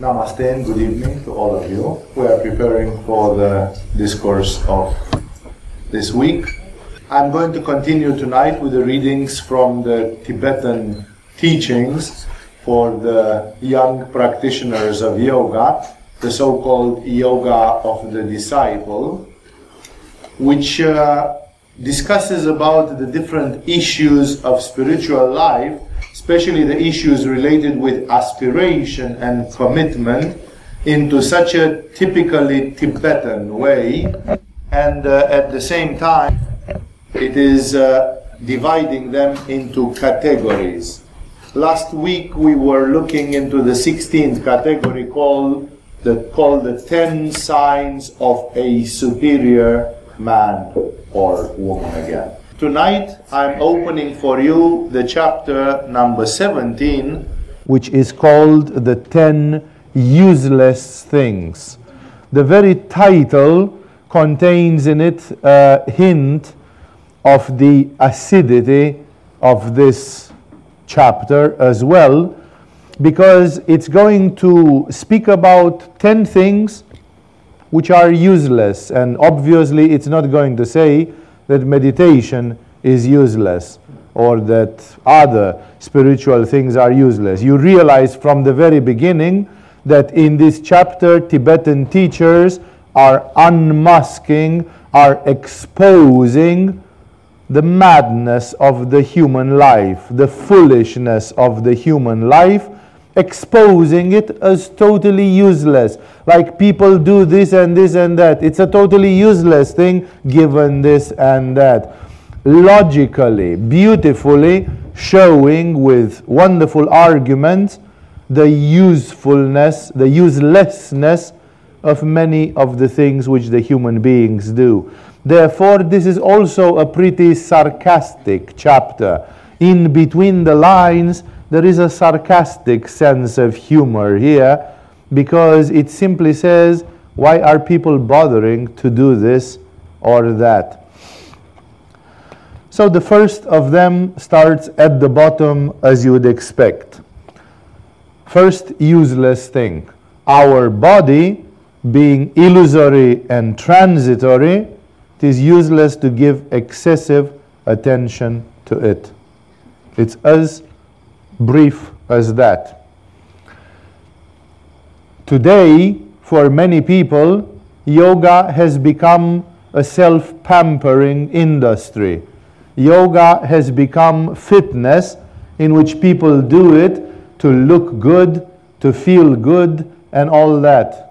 Namaste and good evening to all of you. We are preparing for the discourse of this week. I'm going to continue tonight with the readings from the Tibetan teachings for the young practitioners of yoga, the so called Yoga of the Disciple, which uh, discusses about the different issues of spiritual life especially the issues related with aspiration and commitment, into such a typically Tibetan way, and uh, at the same time, it is uh, dividing them into categories. Last week we were looking into the 16th category called the, called the 10 signs of a superior man or woman again. Tonight I'm opening for you the chapter number 17, which is called The Ten Useless Things. The very title contains in it a hint of the acidity of this chapter as well, because it's going to speak about 10 things which are useless, and obviously it's not going to say that meditation is useless or that other spiritual things are useless. You realize from the very beginning that in this chapter, Tibetan teachers are unmasking, are exposing the madness of the human life, the foolishness of the human life, exposing it as totally useless. Like people do this and this and that. It's a totally useless thing given this and that. Logically, beautifully showing with wonderful arguments the usefulness, the uselessness of many of the things which the human beings do. Therefore, this is also a pretty sarcastic chapter. In between the lines, there is a sarcastic sense of humor here because it simply says, why are people bothering to do this or that? So the first of them starts at the bottom as you would expect. First useless thing. Our body being illusory and transitory, it is useless to give excessive attention to it. It's as brief as that. Today, for many people, yoga has become a self pampering industry. Yoga has become fitness in which people do it to look good, to feel good, and all that.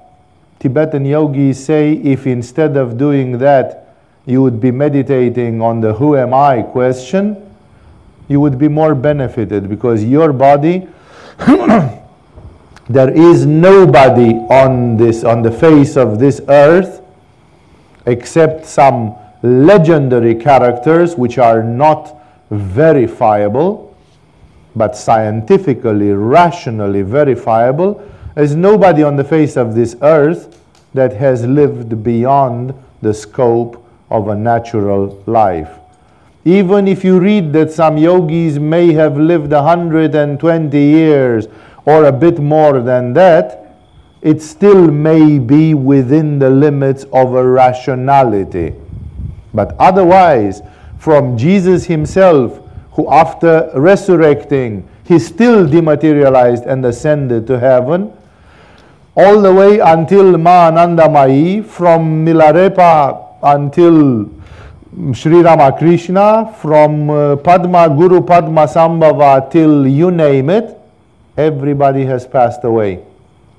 Tibetan yogis say if instead of doing that, you would be meditating on the who am I question, you would be more benefited because your body there is nobody on this on the face of this earth except some legendary characters which are not verifiable but scientifically rationally verifiable. There's nobody on the face of this earth that has lived beyond the scope of a natural life even if you read that some yogis may have lived 120 years or a bit more than that, it still may be within the limits of a rationality. But otherwise, from Jesus himself, who after resurrecting, he still dematerialized and ascended to heaven, all the way until Ma Anandamayi, from Milarepa until Sri Ramakrishna, from uh, Padma, Guru Padma Sambhava till you name it, everybody has passed away.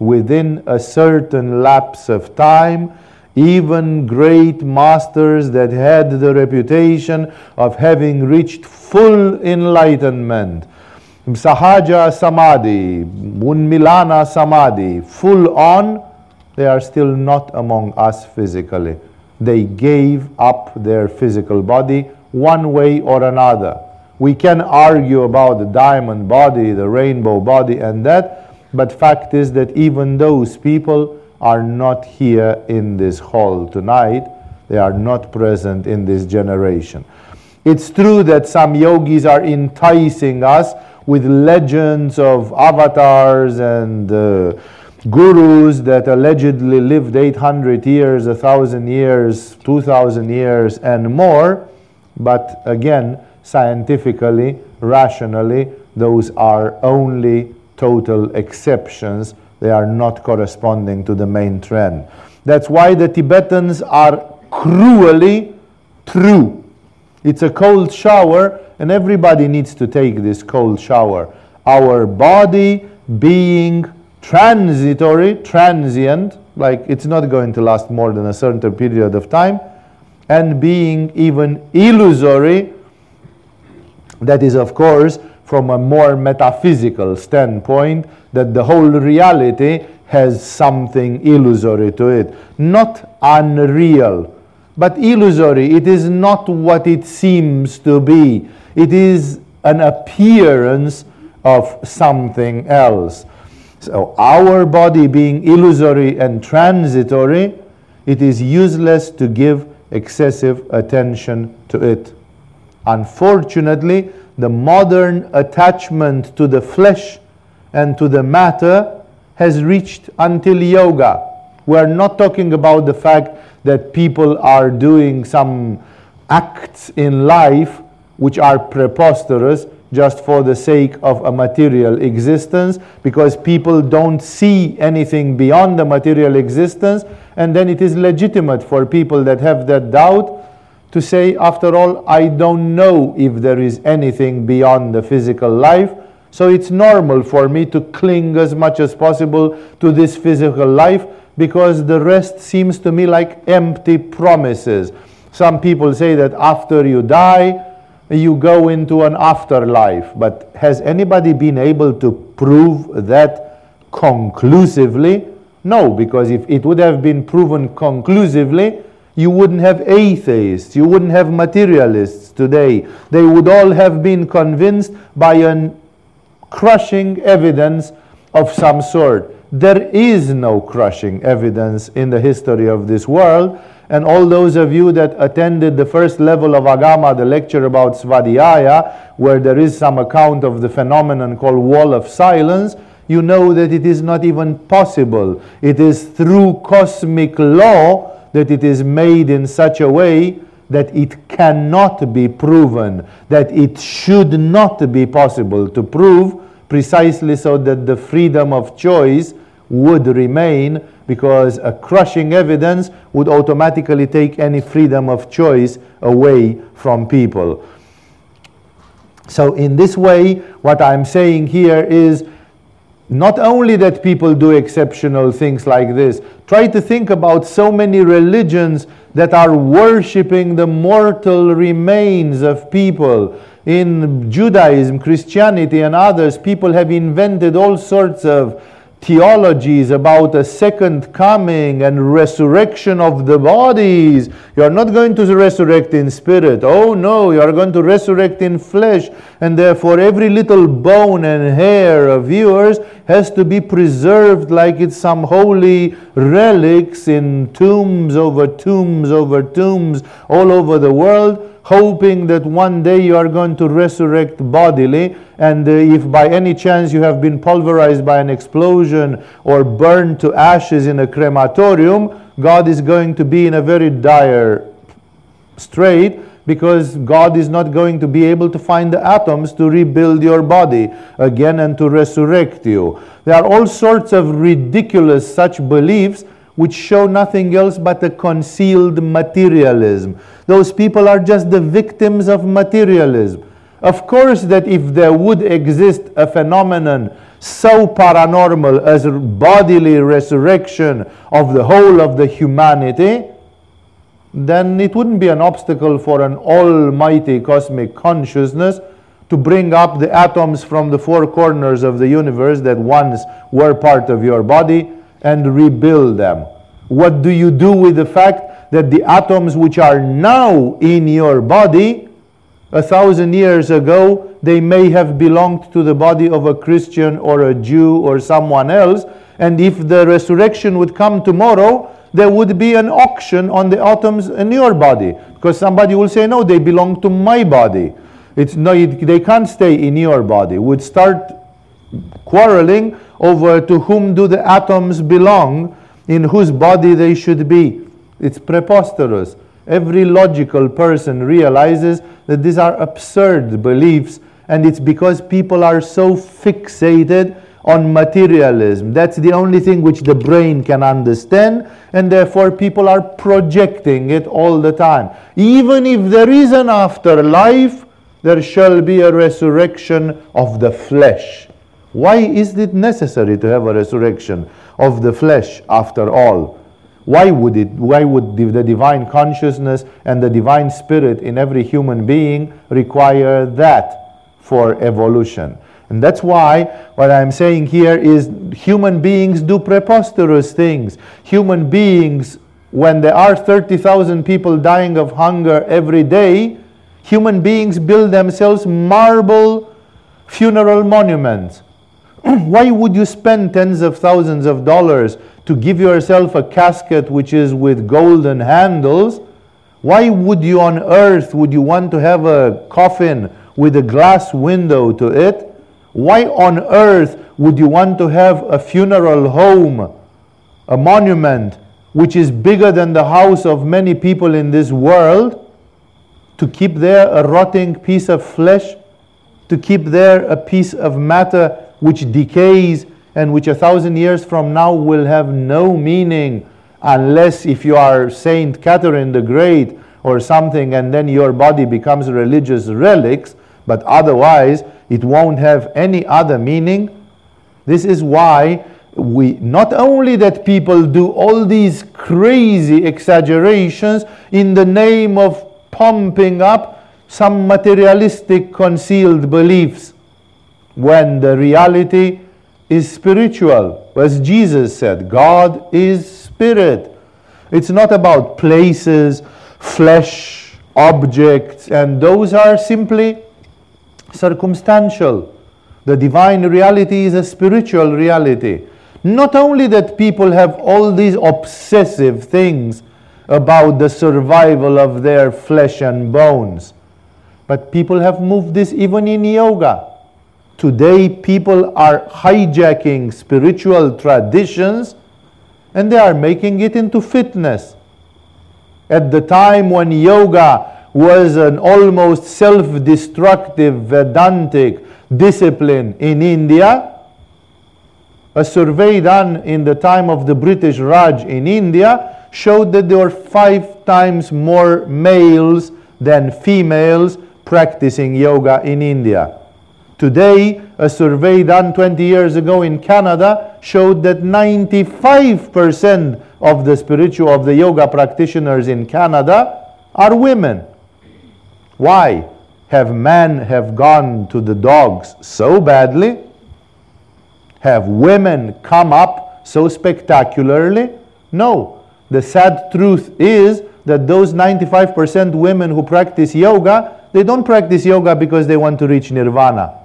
Within a certain lapse of time, even great masters that had the reputation of having reached full enlightenment, Sahaja Samadhi, Unmilana Samadhi, full on, they are still not among us physically they gave up their physical body one way or another. We can argue about the diamond body, the rainbow body, and that, but fact is that even those people are not here in this hall tonight. They are not present in this generation. It's true that some yogis are enticing us with legends of avatars and uh, gurus that allegedly lived 800 years, 1,000 years, 2,000 years, and more. But again, scientifically, rationally, those are only total exceptions. They are not corresponding to the main trend. That's why the Tibetans are cruelly true. It's a cold shower, and everybody needs to take this cold shower. Our body being transitory, transient, like it's not going to last more than a certain period of time, and being even illusory, that is, of course, from a more metaphysical standpoint, that the whole reality has something illusory to it. Not unreal, but illusory. It is not what it seems to be, it is an appearance of something else. So, our body being illusory and transitory, it is useless to give excessive attention to it. Unfortunately, the modern attachment to the flesh and to the matter has reached until yoga. We are not talking about the fact that people are doing some acts in life which are preposterous just for the sake of a material existence because people don't see anything beyond the material existence and then it is legitimate for people that have that doubt to say after all i don't know if there is anything beyond the physical life. So it's normal for me to cling as much as possible to this physical life because the rest seems to me like empty promises. Some people say that after you die you go into an afterlife. But has anybody been able to prove that conclusively? No, because if it would have been proven conclusively, you wouldn't have atheists, you wouldn't have materialists today. They would all have been convinced by a crushing evidence of some sort. There is no crushing evidence in the history of this world. And all those of you that attended the first level of Agama, the lecture about Svadhyaya, where there is some account of the phenomenon called wall of silence, you know that it is not even possible. It is through cosmic law that it is made in such a way that it cannot be proven, that it should not be possible to prove, precisely so that the freedom of choice would remain because a crushing evidence would automatically take any freedom of choice away from people. So, in this way, what I'm saying here is not only that people do exceptional things like this, try to think about so many religions that are worshipping the mortal remains of people. In Judaism, Christianity, and others, people have invented all sorts of theologies about a second coming and resurrection of the bodies. You are not going to resurrect in spirit. Oh no, you are going to resurrect in flesh. And therefore, every little bone and hair of yours has to be preserved like it's some holy relics in tombs over tombs over tombs all over the world hoping that one day you are going to resurrect bodily. And uh, if by any chance you have been pulverized by an explosion or burned to ashes in a crematorium, God is going to be in a very dire strait because God is not going to be able to find the atoms to rebuild your body again and to resurrect you. There are all sorts of ridiculous such beliefs which show nothing else but a concealed materialism. Those people are just the victims of materialism. Of course, that if there would exist a phenomenon so paranormal as a bodily resurrection of the whole of the humanity, then it wouldn't be an obstacle for an almighty cosmic consciousness to bring up the atoms from the four corners of the universe that once were part of your body and rebuild them. What do you do with the fact that the atoms which are now in your body, a thousand years ago, they may have belonged to the body of a Christian or a Jew or someone else, and if the resurrection would come tomorrow, there would be an auction on the atoms in your body because somebody will say, No, they belong to my body. It's no, they can't stay in your body. Would start quarreling over to whom do the atoms belong, in whose body they should be. It's preposterous. Every logical person realizes that these are absurd beliefs, and it's because people are so fixated on materialism. That's the only thing which the brain can understand, and therefore people are projecting it all the time. Even if there is an afterlife, there shall be a resurrection of the flesh. Why is it necessary to have a resurrection of the flesh after all? Why would it why would the divine consciousness and the divine spirit in every human being require that for evolution? And that's why what I'm saying here is human beings do preposterous things. Human beings, when there are 30,000 people dying of hunger every day, human beings build themselves marble funeral monuments. why would you spend tens of thousands of dollars to give yourself a casket which is with golden handles? Why would you on earth would you want to have a coffin with a glass window to it? Why on earth would you want to have a funeral home, a monument, which is bigger than the house of many people in this world, to keep there a rotting piece of flesh, to keep there a piece of matter which decays and which a thousand years from now will have no meaning unless if you are Saint Catherine the Great or something and then your body becomes religious relics, but otherwise it won't have any other meaning. This is why we not only that people do all these crazy exaggerations in the name of pumping up some materialistic concealed beliefs when the reality is spiritual. As Jesus said, God is spirit. It's not about places, flesh, objects, and those are simply circumstantial. The divine reality is a spiritual reality. Not only that people have all these obsessive things about the survival of their flesh and bones, but people have moved this even in yoga. Today, people are hijacking spiritual traditions and they are making it into fitness. At the time when yoga was an almost self destructive Vedantic discipline in India. A survey done in the time of the British Raj in India showed that there were five times more males than females practicing yoga in India. Today, a survey done 20 years ago in Canada showed that 95% of the spiritual of the yoga practitioners in Canada are women. Why have men have gone to the dogs so badly? Have women come up so spectacularly? No. The sad truth is that those 95% women who practice yoga, they don't practice yoga because they want to reach nirvana.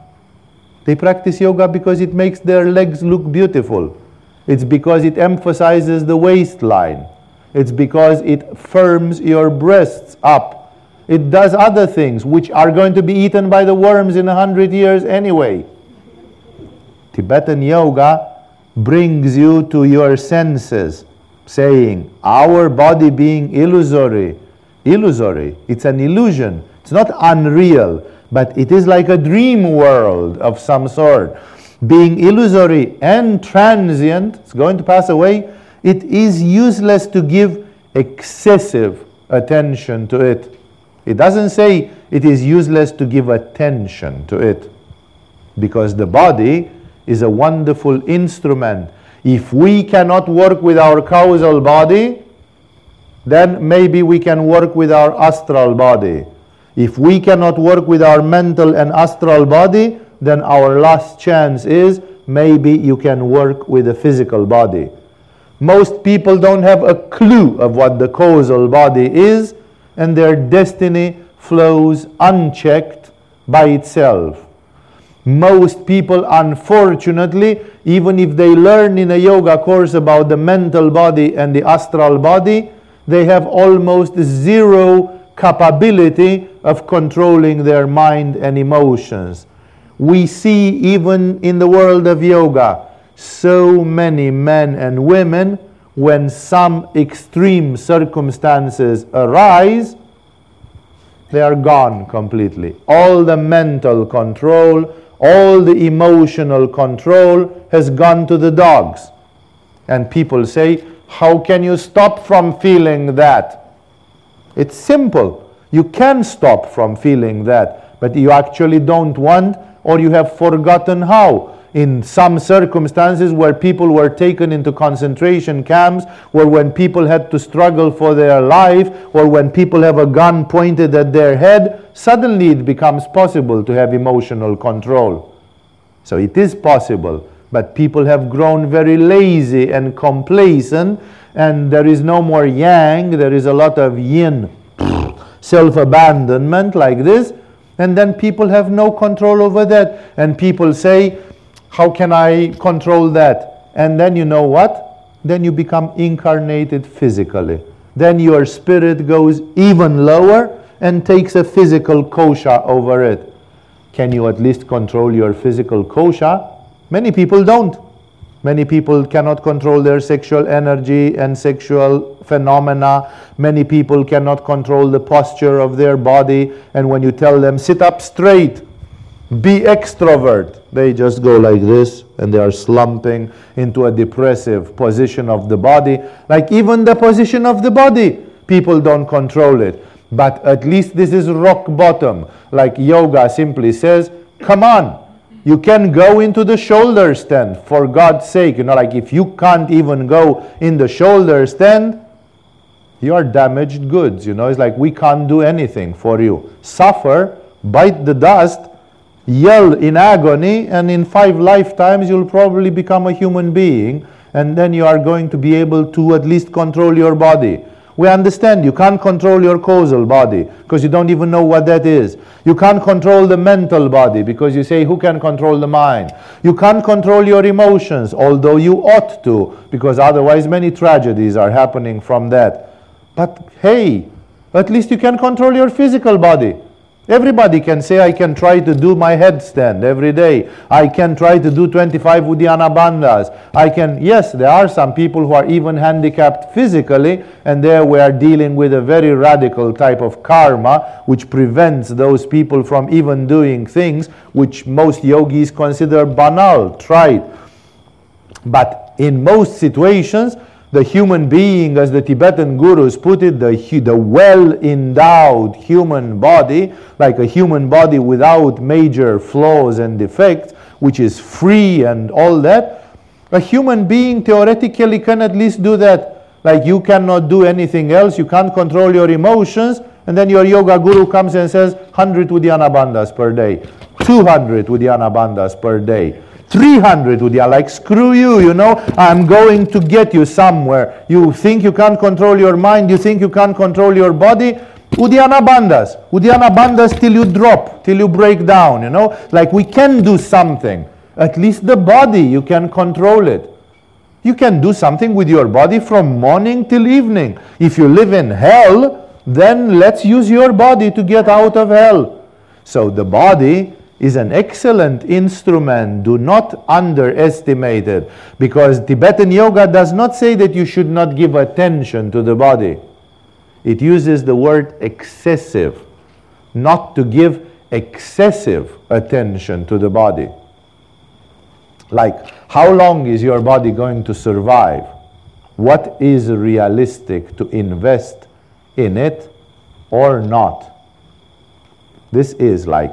They practice yoga because it makes their legs look beautiful. It's because it emphasizes the waistline. It's because it firms your breasts up it does other things which are going to be eaten by the worms in a hundred years anyway. Tibetan yoga brings you to your senses, saying, Our body being illusory, illusory, it's an illusion, it's not unreal, but it is like a dream world of some sort. Being illusory and transient, it's going to pass away, it is useless to give excessive attention to it. It doesn't say it is useless to give attention to it because the body is a wonderful instrument. If we cannot work with our causal body, then maybe we can work with our astral body. If we cannot work with our mental and astral body, then our last chance is maybe you can work with the physical body. Most people don't have a clue of what the causal body is and their destiny flows unchecked by itself. Most people, unfortunately, even if they learn in a yoga course about the mental body and the astral body, they have almost zero capability of controlling their mind and emotions. we see even in the world of yoga so many men and women when some extreme circumstances arise they are gone completely. All the mental control all the emotional control has gone to the dogs. And people say how can you stop from feeling that? It's simple you can stop from feeling that but you actually don't want or you have forgotten how. In some circumstances where people were taken into concentration camps, or when people had to struggle for their life, or when people have a gun pointed at their head, suddenly it becomes possible to have emotional control. So it is possible, but people have grown very lazy and complacent, and there is no more yang, there is a lot of yin, self abandonment like this and then people have no control over that. And people say, How can I control that? And then you know what? Then you become incarnated physically. Then your spirit goes even lower and takes a physical kosha over it. Can you at least control your physical kosha? Many people don't. Many people cannot control their sexual energy and sexual phenomena. Many people cannot control the posture of their body. And when you tell them, sit up straight, be extrovert, they just go like this and they are slumping into a depressive position of the body. Like even the position of the body, people don't control it. But at least this is rock bottom. Like yoga simply says, come on, you can go into the shoulder stand for God's sake. You know, like if you can't even go in the shoulder stand, you are damaged goods. You know, it's like we can't do anything for you. Suffer, bite the dust, yell in agony, and in five lifetimes you'll probably become a human being, and then you are going to be able to at least control your body. We understand you can't control your causal body because you don't even know what that is. You can't control the mental body because you say, Who can control the mind? You can't control your emotions, although you ought to, because otherwise many tragedies are happening from that. But hey, at least you can control your physical body. Everybody can say, I can try to do my headstand every day. I can try to do 25 Uddiyana Bandhas. I can, yes, there are some people who are even handicapped physically, and there we are dealing with a very radical type of karma, which prevents those people from even doing things which most yogis consider banal, trite. But in most situations, the human being, as the Tibetan gurus put it, the, the well endowed human body, like a human body without major flaws and defects, which is free and all that, a human being theoretically can at least do that. Like you cannot do anything else, you can't control your emotions, and then your yoga guru comes and says 100 Uddiyana Bandhas per day, 200 Uddiyana Bandhas per day. 300 Udya, like screw you, you know, I'm going to get you somewhere. You think you can't control your mind, you think you can't control your body. Uddiyana bandhas, Uddiyana bandhas till you drop, till you break down, you know, like we can do something. At least the body, you can control it. You can do something with your body from morning till evening. If you live in hell, then let's use your body to get out of hell. So the body is an excellent instrument. Do not underestimate it. Because Tibetan yoga does not say that you should not give attention to the body. It uses the word excessive, not to give excessive attention to the body. Like, how long is your body going to survive? What is realistic to invest in it or not? This is like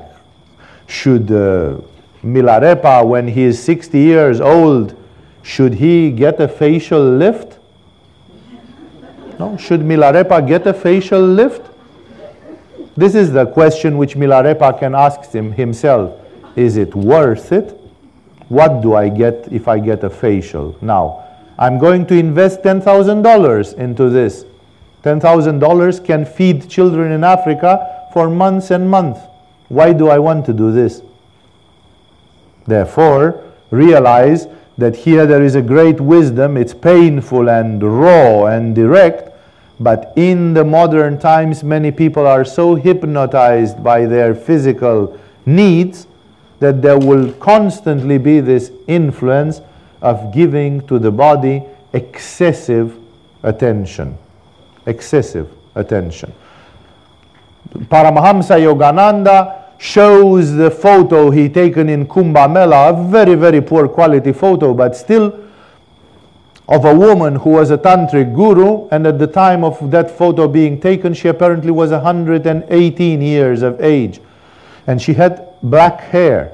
should uh, Milarepa, when he is 60 years old, should he get a facial lift? No? Should Milarepa get a facial lift? This is the question which Milarepa can ask him, himself. Is it worth it? What do I get if I get a facial? Now, I'm going to invest $10,000 into this. $10,000 can feed children in Africa for months and months. Why do I want to do this? Therefore, realize that here there is a great wisdom. It's painful and raw and direct, but in the modern times, many people are so hypnotized by their physical needs that there will constantly be this influence of giving to the body excessive attention. Excessive attention. Paramahamsa Yogananda shows the photo he taken in Kumbh Mela, a very, very poor quality photo, but still of a woman who was a tantric guru, and at the time of that photo being taken, she apparently was 118 years of age. And she had black hair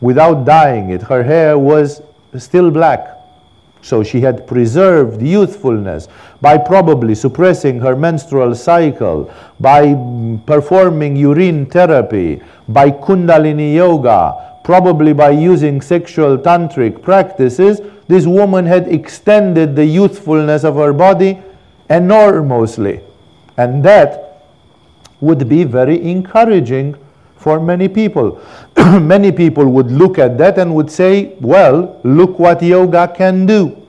without dyeing it. Her hair was still black. So she had preserved youthfulness by probably suppressing her menstrual cycle, by performing urine therapy, by Kundalini yoga, probably by using sexual tantric practices. This woman had extended the youthfulness of her body enormously. And that would be very encouraging for many people. many people would look at that and would say, well, look what yoga can do.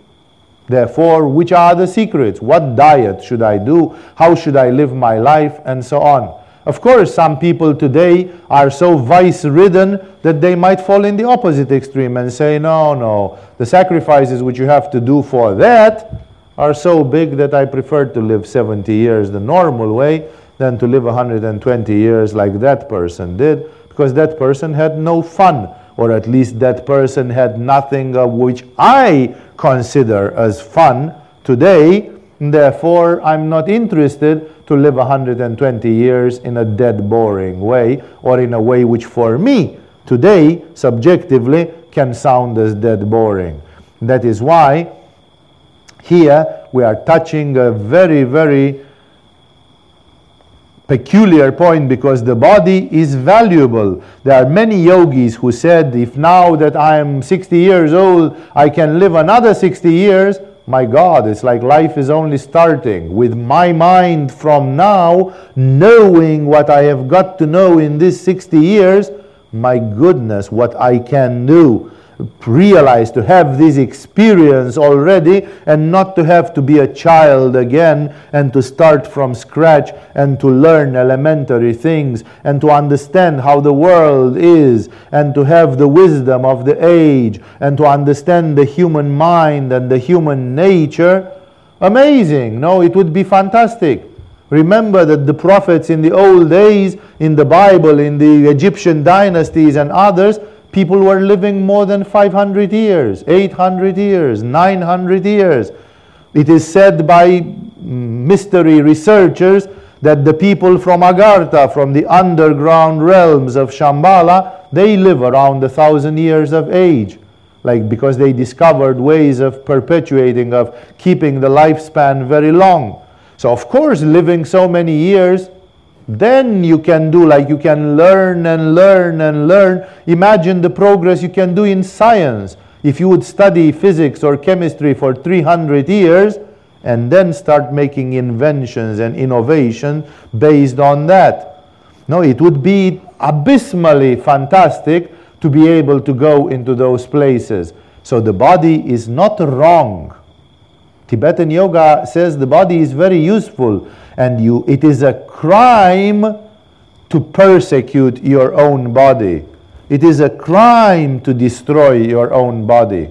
Therefore, which are the secrets? What diet should I do? How should I live my life? And so on. Of course, some people today are so vice ridden that they might fall in the opposite extreme and say, no, no, the sacrifices which you have to do for that are so big that I prefer to live 70 years the normal way than to live 120 years like that person did, because that person had no fun, or at least that person had nothing of which I consider as fun today. Therefore, I'm not interested to live 120 years in a dead, boring way, or in a way which for me today, subjectively, can sound as dead, boring. That is why here we are touching a very, very peculiar point because the body is valuable. There are many yogis who said, if now that I am 60 years old, I can live another 60 years, my God, it's like life is only starting. With my mind from now, knowing what I have got to know in these 60 years, my goodness, what I can do realize, to have this experience already, and not to have to be a child again and to start from scratch and to learn elementary things and to understand how the world is and to have the wisdom of the age and to understand the human mind and the human nature. Amazing, no? It would be fantastic. Remember that the prophets in the old days, in the Bible, in the Egyptian dynasties and others, People were living more than 500 years, 800 years, 900 years. It is said by mystery researchers that the people from Agartha, from the underground realms of Shambhala, they live around a thousand years of age. Like because they discovered ways of perpetuating, of keeping the lifespan very long. So, of course, living so many years then you can do like you can learn and learn and learn. Imagine the progress you can do in science. If you would study physics or chemistry for 300 years and then start making inventions and innovation based on that. No, it would be abysmally fantastic to be able to go into those places. So the body is not wrong. Tibetan yoga says the body is very useful and you it is a crime to persecute your own body. It is a crime to destroy your own body.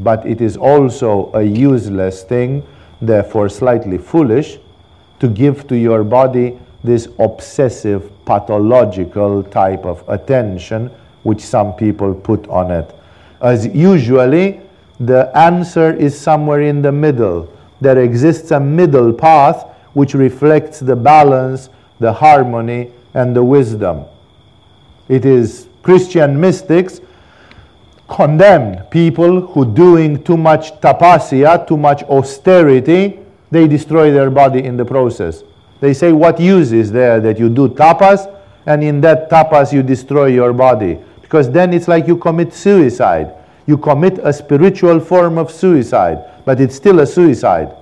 But it is also a useless thing therefore slightly foolish to give to your body this obsessive pathological type of attention which some people put on it. As usually the answer is somewhere in the middle. There exists a middle path which reflects the balance, the harmony, and the wisdom. It is Christian mystics condemned people who doing too much tapasya, too much austerity, they destroy their body in the process. They say, what use is there that you do tapas and in that tapas you destroy your body? Because then it's like you commit suicide. You commit a spiritual form of suicide, but it's still a suicide.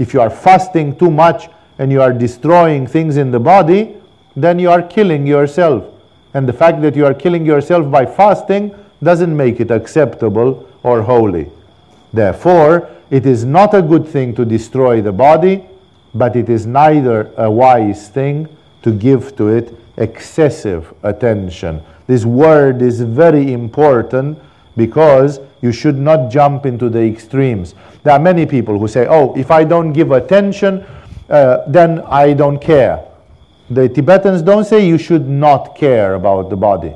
If you are fasting too much and you are destroying things in the body, then you are killing yourself. And the fact that you are killing yourself by fasting doesn't make it acceptable or holy. Therefore, it is not a good thing to destroy the body, but it is neither a wise thing to give to it excessive attention. This word is very important because you should not jump into the extremes. There are many people who say, oh, if I don't give attention, uh, then I don't care. The Tibetans don't say you should not care about the body.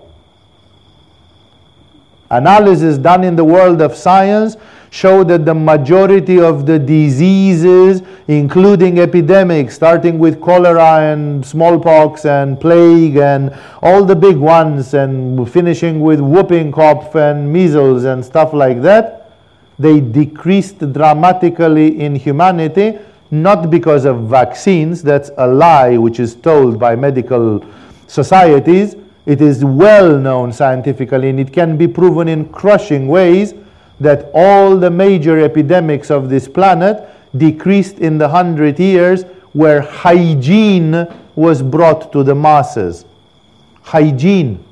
Analysis done in the world of science show that the majority of the diseases, including epidemics, starting with cholera and smallpox and plague and all the big ones, and finishing with whooping cough and measles and stuff like that, they decreased dramatically in humanity, not because of vaccines, that's a lie which is told by medical societies. It is well known scientifically and it can be proven in crushing ways that all the major epidemics of this planet decreased in the hundred years where hygiene was brought to the masses. Hygiene.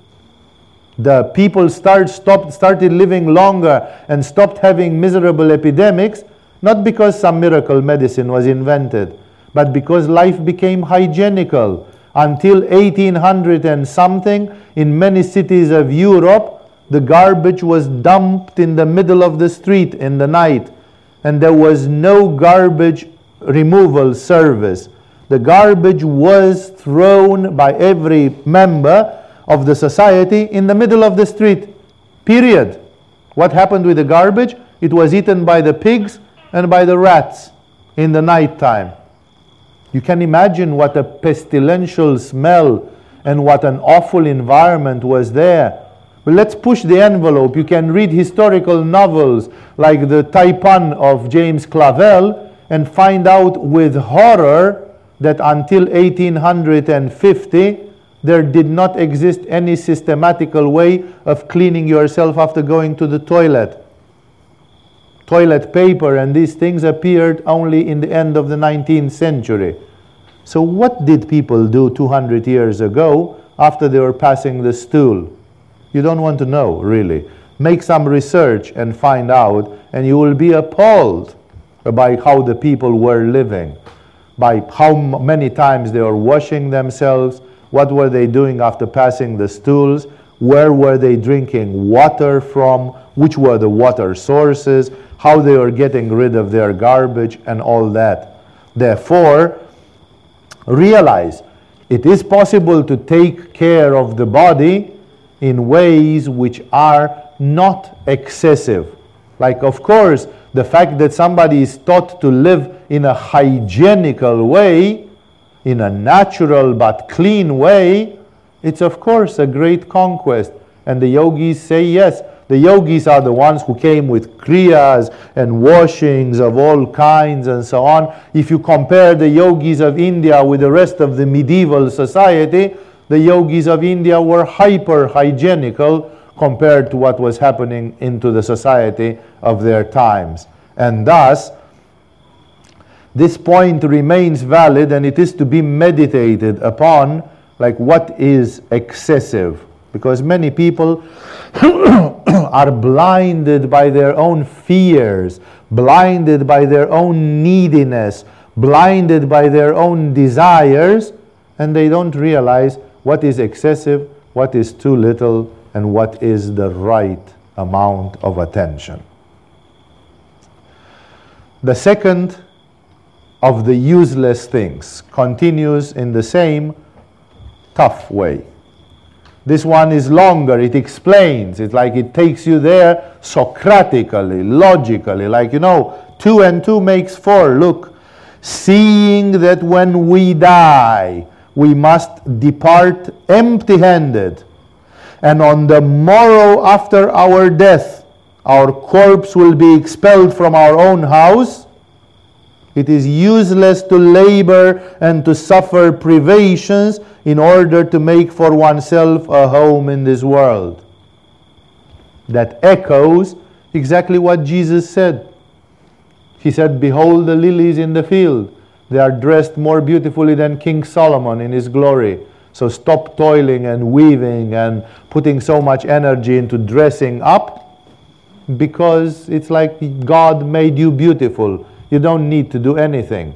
The people start, stopped, started living longer and stopped having miserable epidemics, not because some miracle medicine was invented, but because life became hygienical. Until 1800 and something, in many cities of Europe, the garbage was dumped in the middle of the street in the night, and there was no garbage removal service. The garbage was thrown by every member of the society in the middle of the street. Period. What happened with the garbage? It was eaten by the pigs and by the rats in the night time. You can imagine what a pestilential smell and what an awful environment was there. But let's push the envelope. You can read historical novels like the Taipan of James Clavell and find out with horror that until 1850 there did not exist any systematical way of cleaning yourself after going to the toilet. Toilet paper and these things appeared only in the end of the 19th century. So, what did people do 200 years ago after they were passing the stool? You don't want to know, really. Make some research and find out, and you will be appalled by how the people were living, by how many times they were washing themselves, what were they doing after passing the stools, where were they drinking water from, which were the water sources, how they were getting rid of their garbage, and all that. Therefore, realize it is possible to take care of the body in ways which are not excessive. Like, of course, the fact that somebody is taught to live in a hygienical way, in a natural but clean way, it's of course a great conquest. And the yogis say yes. The yogis are the ones who came with kriyas and washings of all kinds and so on. If you compare the yogis of India with the rest of the medieval society, the yogis of India were hyper hygienical compared to what was happening into the society of their times. And thus, this point remains valid and it is to be meditated upon like what is excessive because many people are blinded by their own fears blinded by their own neediness blinded by their own desires and they don't realize what is excessive, what is too little, and what is the right amount of attention. The second of the useless things continues in the same tough way. This one is longer, it explains, it's like it takes you there Socratically, logically, like you know, two and two makes four. Look, seeing that when we die, we must depart empty handed. And on the morrow after our death, our corpse will be expelled from our own house. It is useless to labor and to suffer privations in order to make for oneself a home in this world. That echoes exactly what Jesus said. He said, Behold the lilies in the field they are dressed more beautifully than King Solomon in his glory. So stop toiling and weaving and putting so much energy into dressing up because it's like God made you beautiful. You don't need to do anything.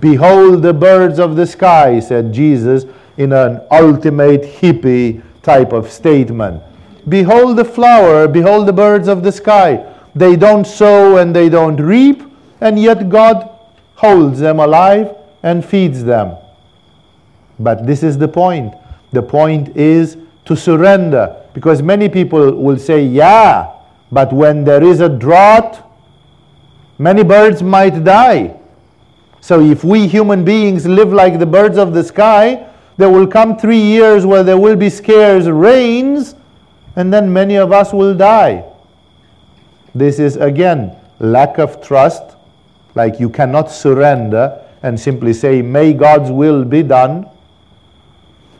Behold the birds of the sky, said Jesus in an ultimate hippie type of statement. Behold the flower, behold the birds of the sky. They don't sow and they don't reap, and yet God holds them alive and feeds them. But this is the point. The point is to surrender. Because many people will say, yeah, but when there is a drought, many birds might die. So if we human beings live like the birds of the sky, there will come three years where there will be scarce rains, and then many of us will die. This is again lack of trust, like you cannot surrender and simply say, May God's will be done.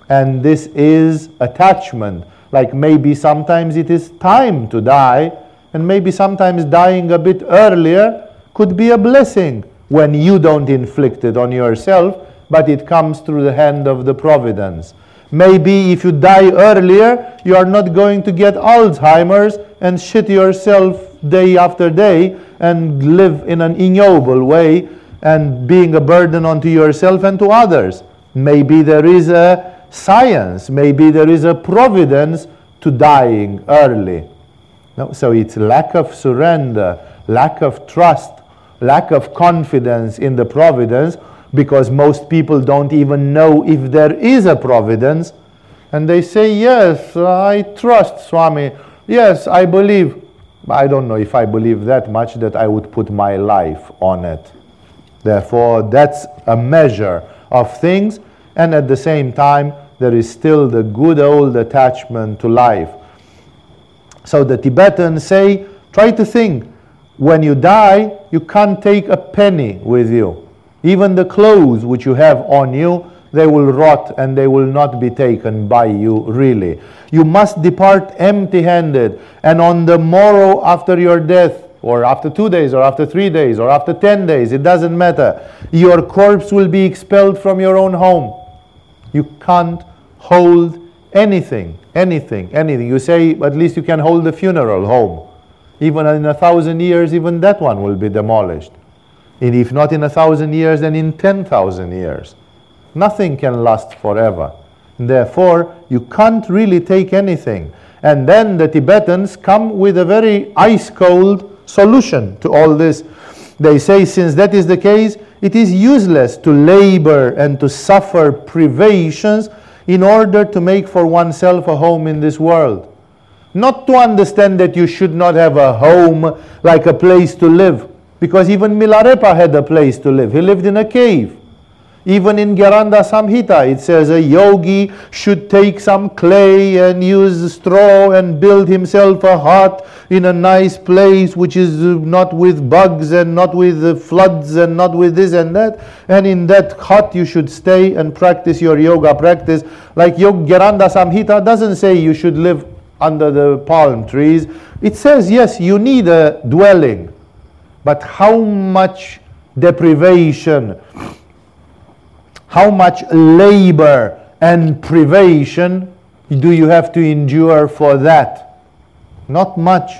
And this is attachment, like maybe sometimes it is time to die, and maybe sometimes dying a bit earlier could be a blessing when you don't inflict it on yourself, but it comes through the hand of the providence. Maybe if you die earlier, you are not going to get Alzheimer's and shit yourself day after day and live in an ignoble way and being a burden onto yourself and to others. Maybe there is a science, maybe there is a providence to dying early. No, so it's lack of surrender, lack of trust, lack of confidence in the providence because most people don't even know if there is a providence. And they say, Yes, I trust Swami. Yes, I believe. I don't know if I believe that much that I would put my life on it. Therefore, that's a measure of things, and at the same time, there is still the good old attachment to life. So the Tibetans say, try to think, when you die, you can't take a penny with you. Even the clothes which you have on you, they will rot and they will not be taken by you really. You must depart empty handed, and on the morrow after your death, or after two days, or after three days, or after ten days, it doesn't matter. Your corpse will be expelled from your own home. You can't hold anything, anything, anything. You say, at least you can hold the funeral home. Even in a thousand years, even that one will be demolished. And if not in a thousand years, then in 10,000 years. Nothing can last forever. Therefore, you can't really take anything. And then the Tibetans come with a very ice cold solution to all this. They say, since that is the case, it is useless to labor and to suffer privations in order to make for oneself a home in this world. Not to understand that you should not have a home like a place to live, because even Milarepa had a place to live. He lived in a cave. Even in Gheranda Samhita, it says a yogi should take some clay and use straw and build himself a hut in a nice place which is not with bugs and not with floods and not with this and that. And in that hut, you should stay and practice your yoga practice. Like Gheranda Samhita doesn't say you should live under the palm trees. It says, yes, you need a dwelling. But how much deprivation? How much labor and privation do you have to endure for that? Not much.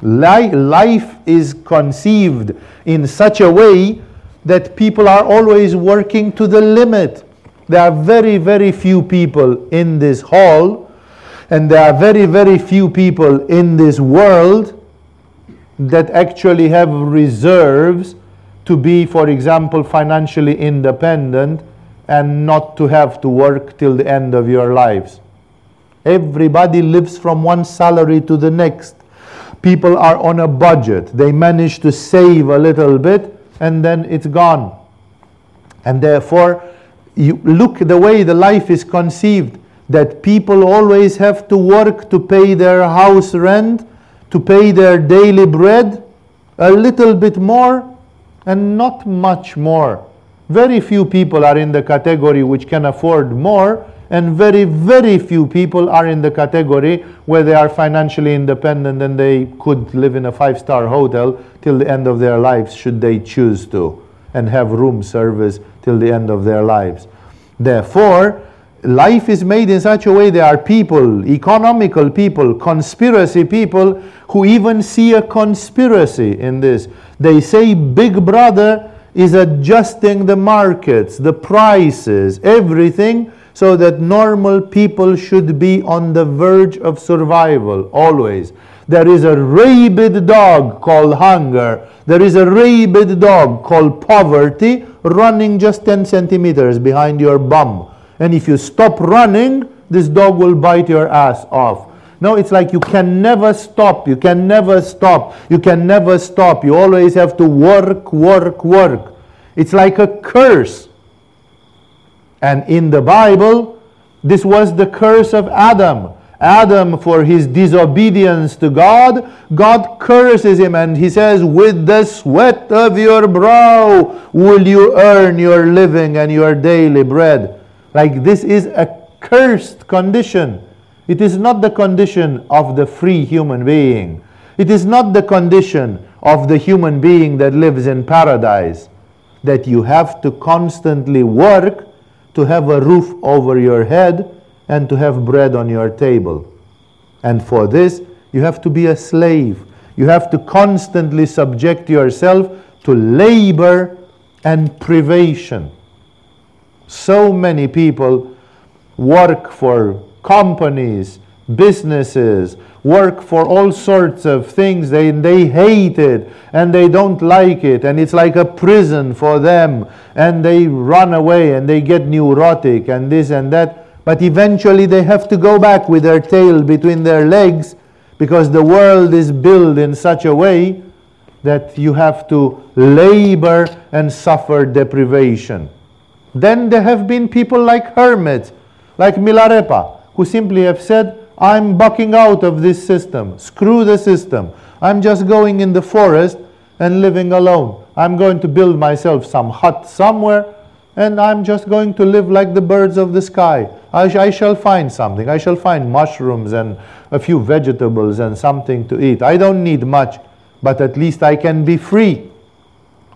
Life is conceived in such a way that people are always working to the limit. There are very, very few people in this hall, and there are very, very few people in this world that actually have reserves to be, for example, financially independent and not to have to work till the end of your lives. Everybody lives from one salary to the next. People are on a budget. They manage to save a little bit and then it's gone. And therefore, you look the way the life is conceived that people always have to work to pay their house rent, to pay their daily bread, a little bit more, and not much more. Very few people are in the category which can afford more, and very, very few people are in the category where they are financially independent and they could live in a five star hotel till the end of their lives, should they choose to, and have room service till the end of their lives. Therefore, life is made in such a way there are people, economical people, conspiracy people, who even see a conspiracy in this. They say Big Brother is adjusting the markets, the prices, everything, so that normal people should be on the verge of survival always. There is a rabid dog called hunger. There is a rabid dog called poverty running just 10 centimeters behind your bum. And if you stop running, this dog will bite your ass off. No, it's like you can never stop. You can never stop. You can never stop. You always have to work, work, work. It's like a curse. And in the Bible, this was the curse of Adam. Adam, for his disobedience to God, God curses him and he says, With the sweat of your brow will you earn your living and your daily bread. Like this is a cursed condition. It is not the condition of the free human being. It is not the condition of the human being that lives in paradise that you have to constantly work to have a roof over your head and to have bread on your table. And for this, you have to be a slave. You have to constantly subject yourself to labor and privation. So many people work for companies, businesses, work for all sorts of things. They, they hate it and they don't like it, and it's like a prison for them, and they run away and they get neurotic and this and that but eventually they have to go back with their tail between their legs because the world is built in such a way that you have to labor and suffer deprivation. Then there have been people like hermits, like Milarepa, who simply have said, I'm bucking out of this system. Screw the system. I'm just going in the forest and living alone. I'm going to build myself some hut somewhere and I'm just going to live like the birds of the sky. I, sh- I, shall find something. I shall find mushrooms and a few vegetables and something to eat. I don't need much, but at least I can be free.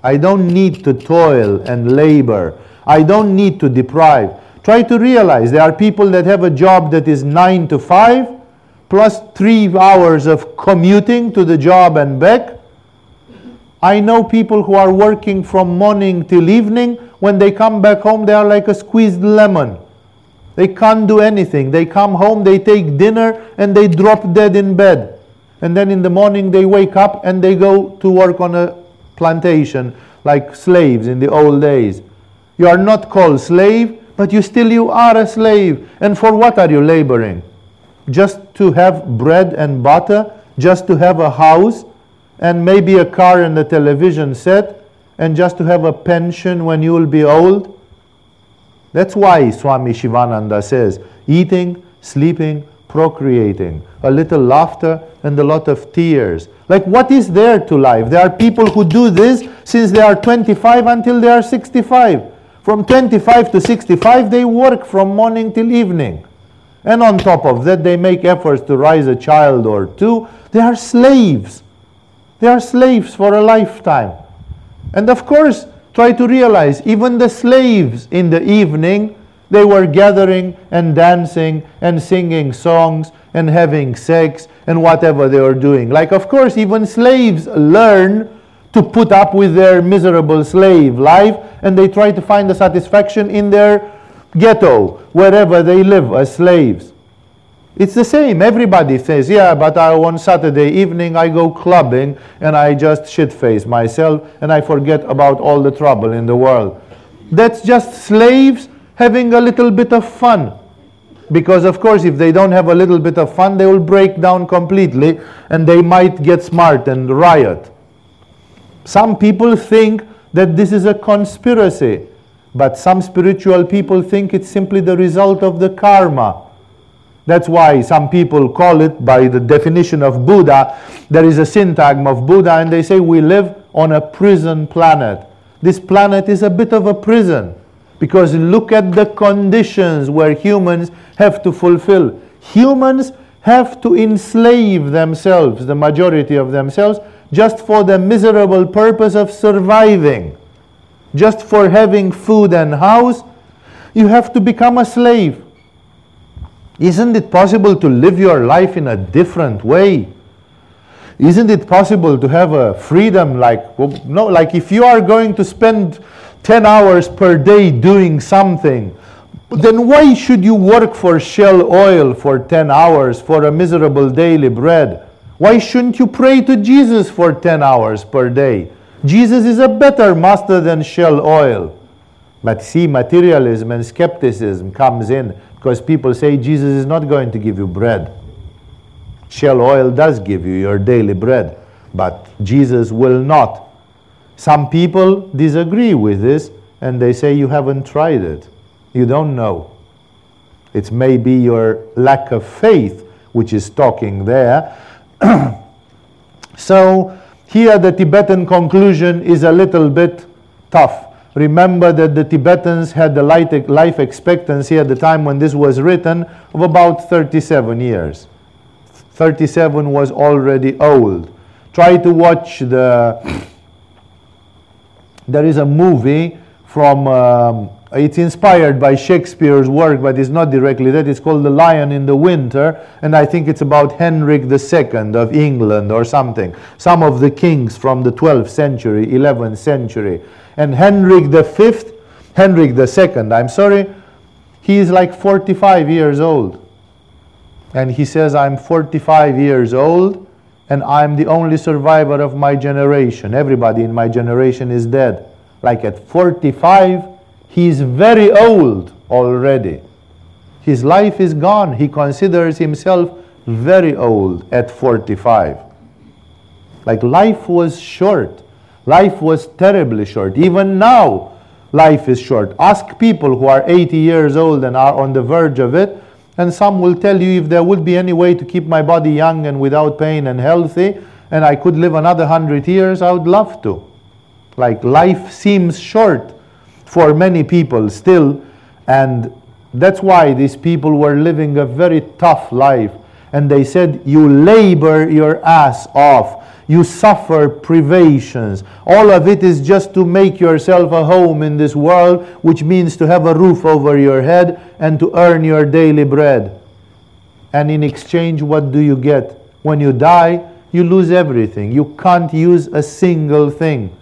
I don't need to toil and labor. I don't need to deprive. Try to realize there are people that have a job that is 9 to 5 plus 3 hours of commuting to the job and back. I know people who are working from morning till evening when they come back home, they are like a squeezed lemon. They can't do anything. They come home, they take dinner, and they drop dead in bed. And then in the morning, they wake up and they go to work on a plantation like slaves in the old days. You are not called slave, but you still you are a slave. And for what are you laboring? Just to have bread and butter, just to have a house and maybe a car and a television set and just to have a pension when you will be old? That's why Swami Shivananda says eating, sleeping, procreating, a little laughter and a lot of tears. Like, what is there to life? There are people who do this since they are 25 until they are 65. From 25 to 65, they work from morning till evening. And on top of that, they make efforts to raise a child or two. They are slaves. They are slaves for a lifetime. And of course, try to realize even the slaves in the evening, they were gathering and dancing and singing songs and having sex and whatever they were doing. Like, of course, even slaves learn to put up with their miserable slave life and they try to find the satisfaction in their ghetto, wherever they live as slaves. It's the same. Everybody says, yeah, but I, on Saturday evening I go clubbing and I just shit face myself and I forget about all the trouble in the world. That's just slaves having a little bit of fun. Because, of course, if they don't have a little bit of fun, they will break down completely and they might get smart and riot. Some people think that this is a conspiracy, but some spiritual people think it's simply the result of the karma that's why some people call it, by the definition of Buddha, there is a syntagm of Buddha, and they say we live on a prison planet. This planet is a bit of a prison because look at the conditions where humans have to fulfill. Humans have to enslave themselves, the majority of themselves, just for the miserable purpose of surviving. Just for having food and house, you have to become a slave. Isn't it possible to live your life in a different way? Isn't it possible to have a freedom like no like if you are going to spend 10 hours per day doing something then why should you work for Shell Oil for 10 hours for a miserable daily bread? Why shouldn't you pray to Jesus for 10 hours per day? Jesus is a better master than Shell Oil. But see, materialism and skepticism comes in because people say Jesus is not going to give you bread. Shell Oil does give you your daily bread, but Jesus will not. Some people disagree with this and they say you haven't tried it. You don't know. It's maybe your lack of faith which is talking there. so, here the Tibetan conclusion is a little bit tough. Remember that the Tibetans had the life expectancy at the time when this was written of about 37 years. 37 was already old. Try to watch the. There is a movie from. Um, it's inspired by Shakespeare's work, but it's not directly that. It's called The Lion in the Winter, and I think it's about Henrik II of England or something. Some of the kings from the 12th century, 11th century. And Henrik V, Henrik II, I'm sorry, he is like 45 years old. And he says, I'm 45 years old and I'm the only survivor of my generation. Everybody in my generation is dead. Like at 45, he's very old already. His life is gone. He considers himself very old at 45. Like life was short. Life was terribly short. Even now, life is short. Ask people who are 80 years old and are on the verge of it, and some will tell you if there would be any way to keep my body young and without pain and healthy, and I could live another 100 years, I would love to. Like life seems short for many people still, and that's why these people were living a very tough life. And they said, You labor your ass off you suffer privations. All of it is just to make yourself a home in this world, which means to have a roof over your head and to earn your daily bread. And in exchange, what do you get? When you die, you lose everything. You can't use a single thing.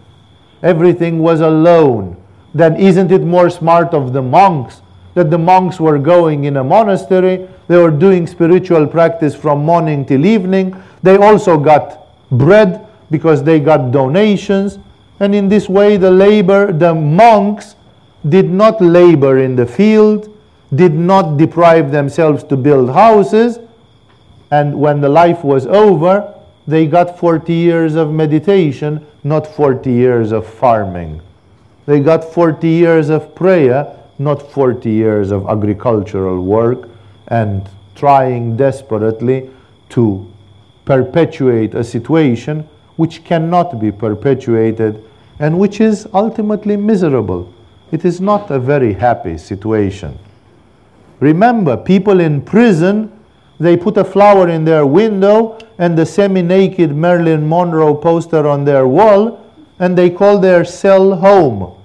Everything was alone. Then isn't it more smart of the monks that the monks were going in a monastery? They were doing spiritual practice from morning till evening. They also got bread because they got donations. And in this way, the labor, the monks did not labor in the field, did not deprive themselves to build houses. And when the life was over, they got 40 years of meditation, not 40 years of farming. They got 40 years of prayer, not 40 years of agricultural work and trying desperately to perpetuate a situation which cannot be perpetuated and which is ultimately miserable. It is not a very happy situation. Remember, people in prison, they put a flower in their window and the semi naked Marilyn Monroe poster on their wall, and they call their cell home.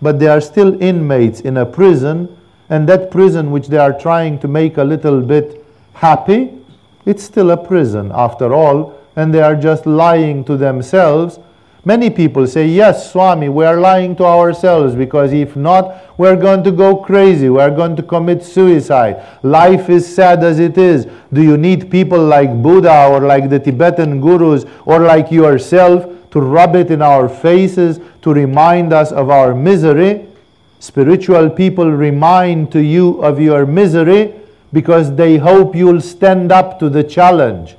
But they are still inmates in a prison, and that prison, which they are trying to make a little bit happy, it's still a prison after all, and they are just lying to themselves. Many people say, Yes, Swami, we are lying to ourselves because if not, we're going to go crazy. We're going to commit suicide. Life is sad as it is. Do you need people like Buddha or like the Tibetan gurus or like yourself to rub it in our faces to remind us of our misery? Spiritual people remind to you of your misery because they hope you'll stand up to the challenge.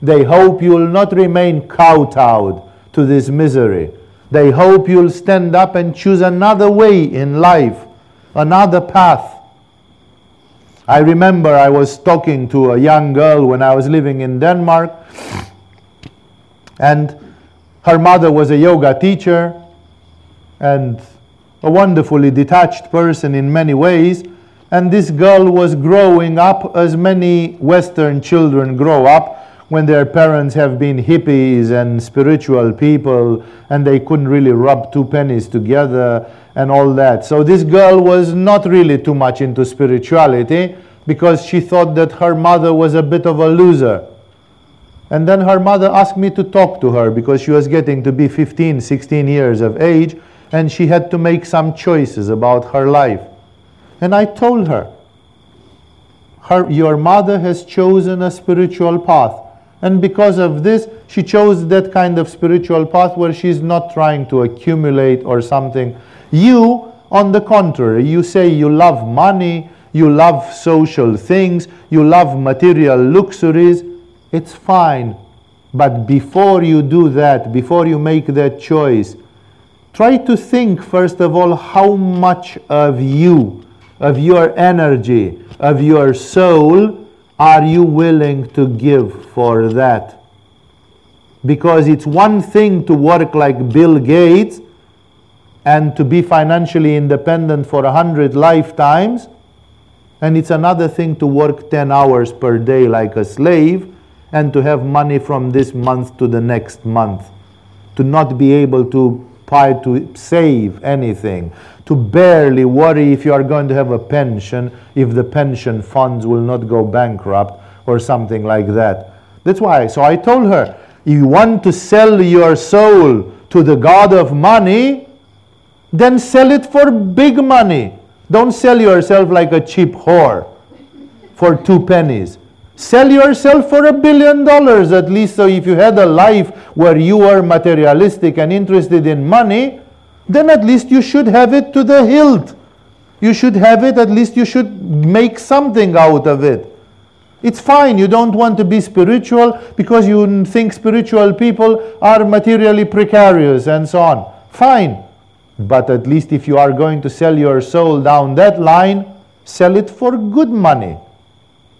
They hope you'll not remain kowtowed to this misery. They hope you'll stand up and choose another way in life, another path. I remember I was talking to a young girl when I was living in Denmark, and her mother was a yoga teacher and a wonderfully detached person in many ways and this girl was growing up as many Western children grow up when their parents have been hippies and spiritual people and they couldn't really rub two pennies together and all that. So this girl was not really too much into spirituality because she thought that her mother was a bit of a loser. And then her mother asked me to talk to her because she was getting to be 15, 16 years of age and she had to make some choices about her life. And I told her, her, your mother has chosen a spiritual path. And because of this, she chose that kind of spiritual path where she's not trying to accumulate or something. You, on the contrary, you say you love money, you love social things, you love material luxuries. It's fine. But before you do that, before you make that choice, try to think, first of all, how much of you, of your energy, of your soul, are you willing to give for that? Because it's one thing to work like Bill Gates and to be financially independent for a hundred lifetimes, and it's another thing to work 10 hours per day like a slave and to have money from this month to the next month, to not be able to to save anything, to barely worry if you are going to have a pension, if the pension funds will not go bankrupt or something like that. That's why. So I told her, if you want to sell your soul to the God of money, then sell it for big money. Don't sell yourself like a cheap whore for two pennies. Sell yourself for a billion dollars at least. So if you had a life where you were materialistic and interested in money, then at least you should have it to the hilt. You should have it, at least you should make something out of it. It's fine, you don't want to be spiritual because you think spiritual people are materially precarious and so on. Fine. But at least if you are going to sell your soul down that line, sell it for good money.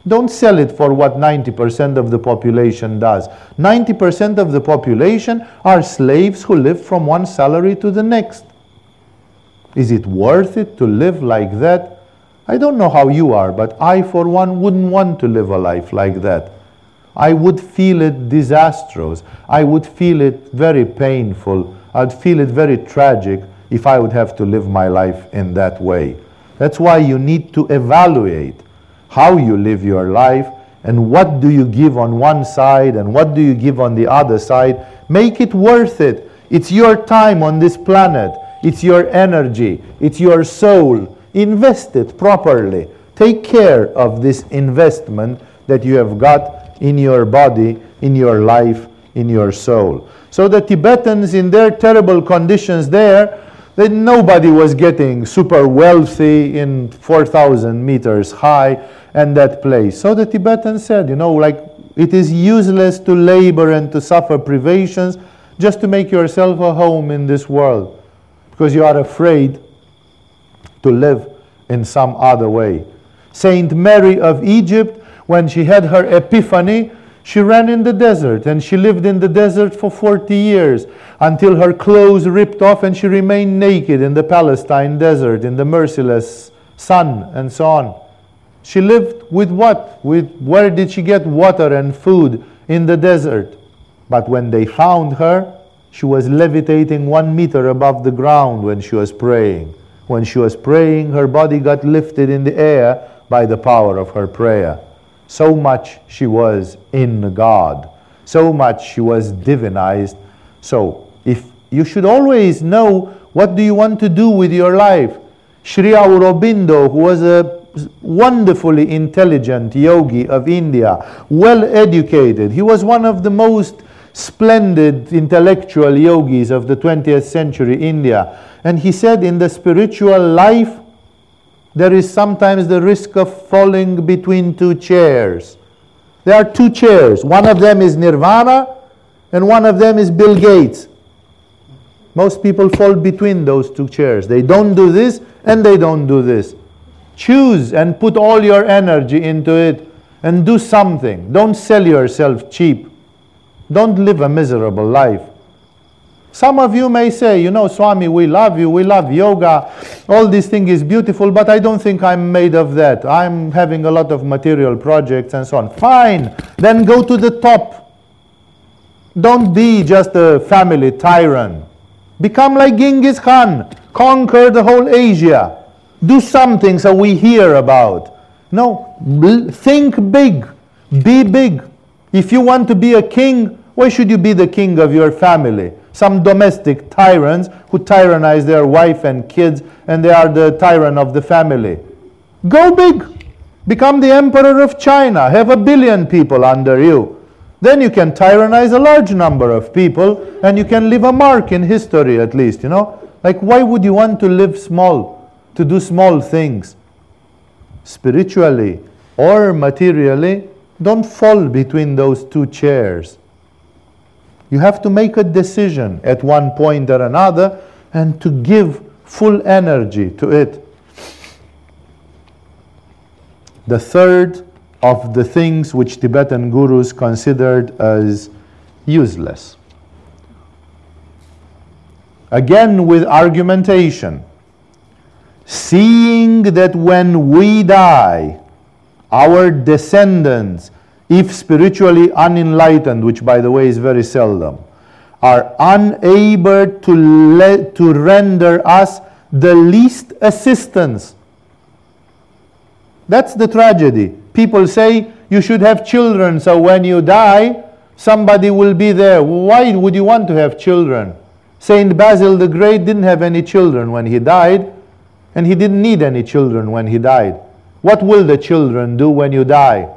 Don't sell it for what 90% of the population does. 90% of the population are slaves who live from one salary to the next. Is it worth it to live like that? I don't know how you are, but I, for one, wouldn't want to live a life like that. I would feel it disastrous. I would feel it very painful. I'd feel it very tragic if I would have to live my life in that way. That's why you need to evaluate how you live your life and what do you give on one side and what do you give on the other side. Make it worth it. It's your time on this planet. It's your energy. It's your soul. Invest it properly. Take care of this investment that you have got in your body, in your life, in your soul. So the Tibetans, in their terrible conditions there, that nobody was getting super wealthy in 4,000 meters high and that place. So the Tibetans said, you know, like it is useless to labor and to suffer privations just to make yourself a home in this world because you are afraid to live in some other way. Saint Mary of Egypt, when she had her epiphany, she ran in the desert and she lived in the desert for 40 years until her clothes ripped off and she remained naked in the Palestine desert in the merciless sun and so on. She lived with what? With where did she get water and food in the desert? But when they found her, she was levitating one meter above the ground when she was praying. When she was praying, her body got lifted in the air by the power of her prayer. So much she was in God. So much she was divinized. So, if you should always know what do you want to do with your life. Sri Aurobindo, who was a wonderfully intelligent yogi of India, well educated, he was one of the most splendid intellectual yogis of the 20th century India. And he said, in the spiritual life, there is sometimes the risk of falling between two chairs. There are two chairs. One of them is nirvana, and one of them is Bill Gates. Most people fall between those two chairs. They don't do this and they don't do this. Choose and put all your energy into it and do something. Don't sell yourself cheap. Don't live a miserable life. Some of you may say, you know, Swami, we love you, we love yoga, all this thing is beautiful, but I don't think I'm made of that. I'm having a lot of material projects and so on. Fine, then go to the top. Don't be just a family tyrant. Become like Genghis Khan, conquer the whole Asia. Do something so we hear about. No, think big, be big. If you want to be a king, why should you be the king of your family? Some domestic tyrants who tyrannize their wife and kids, and they are the tyrant of the family. Go big. Become the emperor of China. Have a billion people under you. Then you can tyrannize a large number of people and you can leave a mark in history at least, you know? Like, why would you want to live small, to do small things? Spiritually or materially, don't fall between those two chairs. You have to make a decision at one point or another and to give full energy to it. The third of the things which Tibetan gurus considered as useless. Again, with argumentation, seeing that when we die, our descendants, if spiritually unenlightened, which by the way is very seldom, are unable to, le- to render us the least assistance that's the tragedy. People say you should have children, so when you die, somebody will be there. Why would you want to have children? Saint Basil the Great didn't have any children when he died, and he didn't need any children when he died. What will the children do when you die?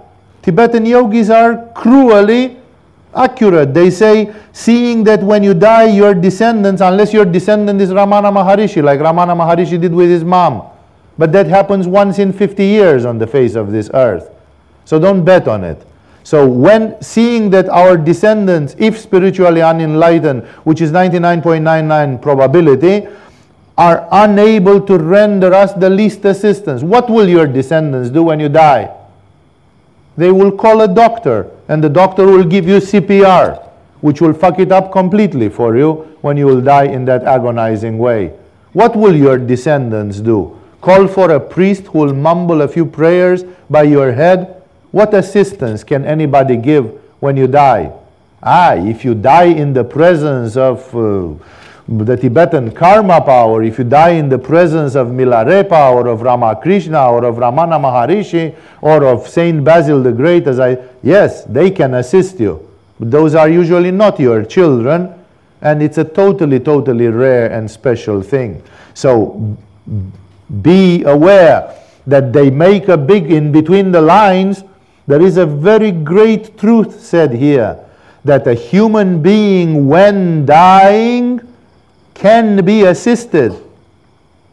Tibetan yogis are cruelly accurate. They say, seeing that when you die, your descendants, unless your descendant is Ramana Maharishi, like Ramana Maharishi did with his mom, but that happens once in 50 years on the face of this earth. So don't bet on it. So when seeing that our descendants, if spiritually unenlightened, which is 99.99 probability, are unable to render us the least assistance, what will your descendants do when you die? They will call a doctor, and the doctor will give you CPR, which will fuck it up completely for you when you will die in that agonizing way. What will your descendants do? Call for a priest who will mumble a few prayers by your head. What assistance can anybody give when you die? Ah, if you die in the presence of uh, the Tibetan Karmapa, if you die in the presence of Milarepa or of Ramakrishna or of Ramana Maharishi or of Saint Basil the Great, as I yes, they can assist you. But those are usually not your children, and it's a totally, totally rare and special thing. So be aware that they make a big in between the lines there is a very great truth said here that a human being when dying can be assisted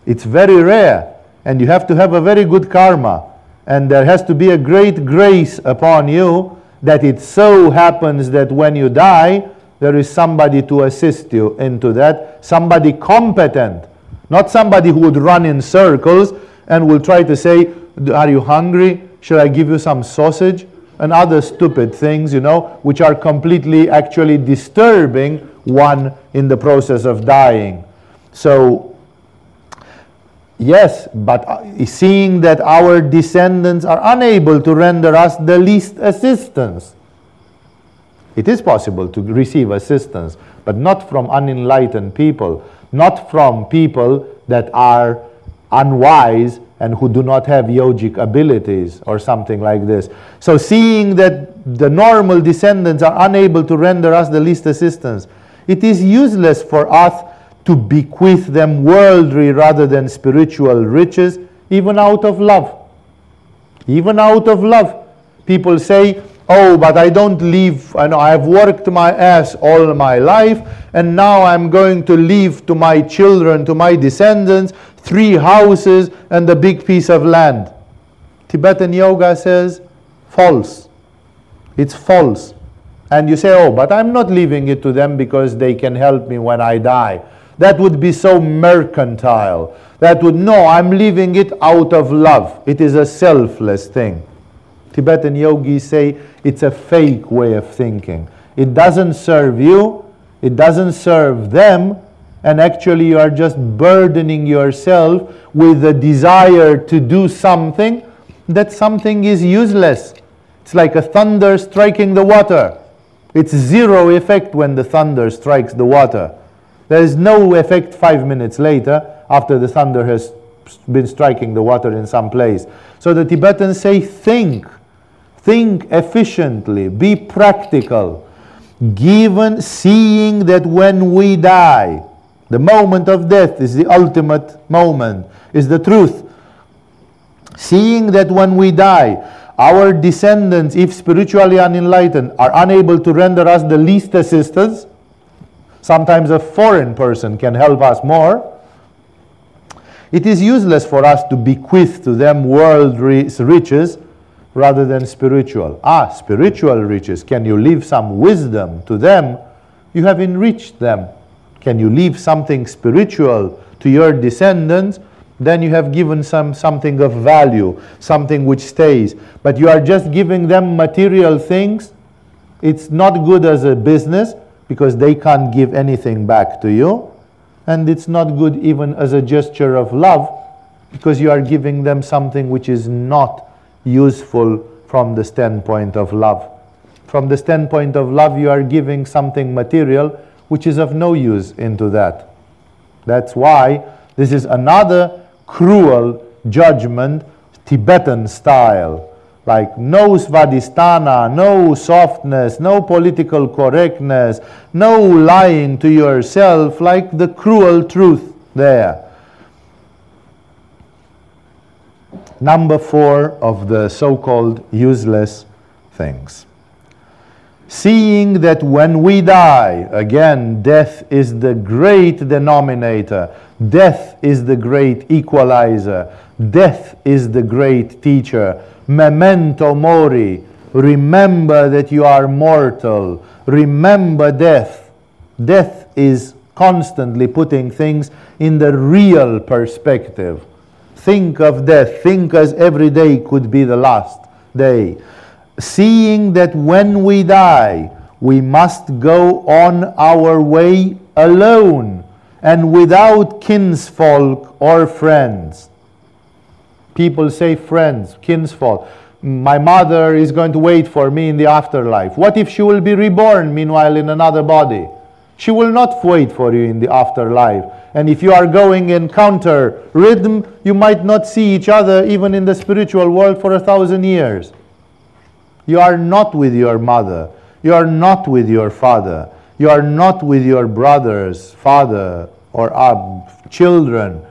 it's very rare and you have to have a very good karma and there has to be a great grace upon you that it so happens that when you die there is somebody to assist you into that somebody competent not somebody who would run in circles and will try to say, Are you hungry? Should I give you some sausage? And other stupid things, you know, which are completely actually disturbing one in the process of dying. So, yes, but uh, seeing that our descendants are unable to render us the least assistance, it is possible to receive assistance, but not from unenlightened people not from people that are unwise and who do not have yogic abilities or something like this. So, seeing that the normal descendants are unable to render us the least assistance, it is useless for us to bequeath them worldly rather than spiritual riches, even out of love. Even out of love. People say, Oh, but I don't leave, I know I've worked my ass all my life, and now I'm going to leave to my children, to my descendants, three houses and a big piece of land. Tibetan yoga says, false. It's false. And you say, oh, but I'm not leaving it to them because they can help me when I die. That would be so mercantile. That would, no, I'm leaving it out of love. It is a selfless thing. Tibetan yogis say it's a fake way of thinking. It doesn't serve you, it doesn't serve them, and actually you are just burdening yourself with the desire to do something that something is useless. It's like a thunder striking the water. It's zero effect when the thunder strikes the water. There is no effect five minutes later after the thunder has been striking the water in some place. So the Tibetans say, think. Think efficiently, be practical, given seeing that when we die, the moment of death is the ultimate moment, is the truth. Seeing that when we die, our descendants, if spiritually unenlightened, are unable to render us the least assistance, sometimes a foreign person can help us more. It is useless for us to bequeath to them worldly riches rather than spiritual. Ah, spiritual riches. Can you leave some wisdom to them? You have enriched them. Can you leave something spiritual to your descendants? then you have given some something of value, something which stays. But you are just giving them material things. It's not good as a business because they can't give anything back to you. And it's not good even as a gesture of love because you are giving them something which is not useful from the standpoint of love. From the standpoint of love, you are giving something material which is of no use into that. That's why this is another cruel judgment, Tibetan style. Like no svadhisthana, no softness, no political correctness, no lying to yourself, like the cruel truth there. Number four of the so called useless things. Seeing that when we die, again, death is the great denominator, death is the great equalizer, death is the great teacher. Memento mori, remember that you are mortal, remember death. Death is constantly putting things in the real perspective. Think of death, think as every day could be the last day seeing that when we die, we must go on our way alone and without kinsfolk or friends. People say friends, kinsfolk. My mother is going to wait for me in the afterlife. What if she will be reborn meanwhile in another body? She will not wait for you in the afterlife. And if you are going in counter rhythm, you might not see each other even in the spiritual world for a thousand years. You are not with your mother. You are not with your father. You are not with your brothers, father, or uh, children.